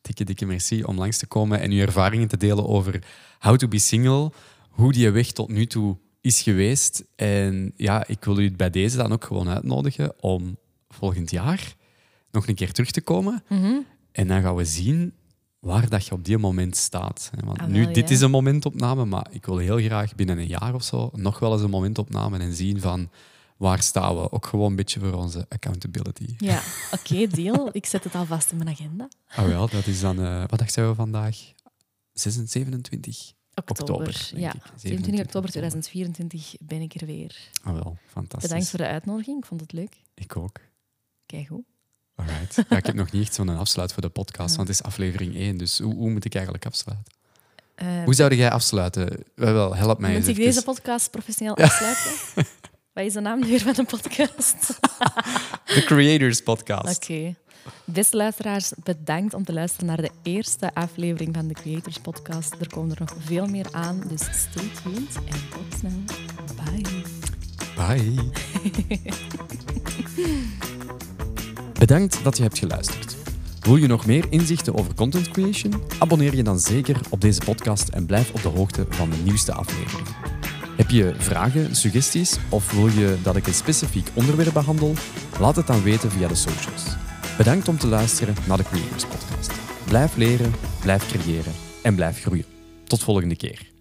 [SPEAKER 1] dikke, dikke merci om langs te komen en uw ervaringen te delen over How to be Single, hoe die weg tot nu toe is geweest. En ja, ik wil u bij deze dan ook gewoon uitnodigen om volgend jaar nog een keer terug te komen.
[SPEAKER 2] Mhm.
[SPEAKER 1] En dan gaan we zien waar dat je op die moment staat. Want
[SPEAKER 2] Ah,
[SPEAKER 1] nu, dit
[SPEAKER 2] ja.
[SPEAKER 1] is een momentopname, maar ik wil heel graag binnen een jaar of zo nog wel eens een momentopname en zien van waar staan we. Ook gewoon een beetje voor onze accountability.
[SPEAKER 2] Ja, oké, deal. Ik zet het alvast in mijn agenda.
[SPEAKER 1] Ah wel, dat is dan... eh, wat zijn we vandaag? 26, 27
[SPEAKER 2] Oktober.
[SPEAKER 1] oktober,
[SPEAKER 2] ja,
[SPEAKER 1] ik.
[SPEAKER 2] 27 oktober
[SPEAKER 1] 27
[SPEAKER 2] 2024 ben ik er weer.
[SPEAKER 1] Ah wel, fantastisch.
[SPEAKER 2] Bedankt voor de uitnodiging. Ik vond het leuk.
[SPEAKER 1] Ik ook.
[SPEAKER 2] Kijk goed.
[SPEAKER 1] Alright. Ja, ik heb nog niet echt zo'n afsluit voor de podcast, want het is aflevering 1. Dus hoe, hoe moet ik eigenlijk afsluiten?
[SPEAKER 2] Eh,
[SPEAKER 1] Hoe zou jij afsluiten? Wel, wel, help mij
[SPEAKER 2] moet
[SPEAKER 1] eens
[SPEAKER 2] ik deze podcast professioneel afsluiten? Wat is de naam weer van de podcast?
[SPEAKER 1] De Creators Podcast.
[SPEAKER 2] Oké. Beste luisteraars, bedankt om te luisteren naar de eerste aflevering van de Creators Podcast. Er komen er nog veel meer aan, dus stay tuned en tot snel. Bye.
[SPEAKER 1] Bye. Bedankt dat je hebt geluisterd. Wil je nog meer inzichten over content creation? Abonneer je dan zeker op deze podcast en blijf op de hoogte van de nieuwste aflevering. Heb je vragen, suggesties of wil je dat ik een specifiek onderwerp behandel? Laat het dan weten via de socials. Bedankt om te luisteren naar de Creators Podcast. Blijf leren, blijf creëren en blijf groeien. Tot volgende keer.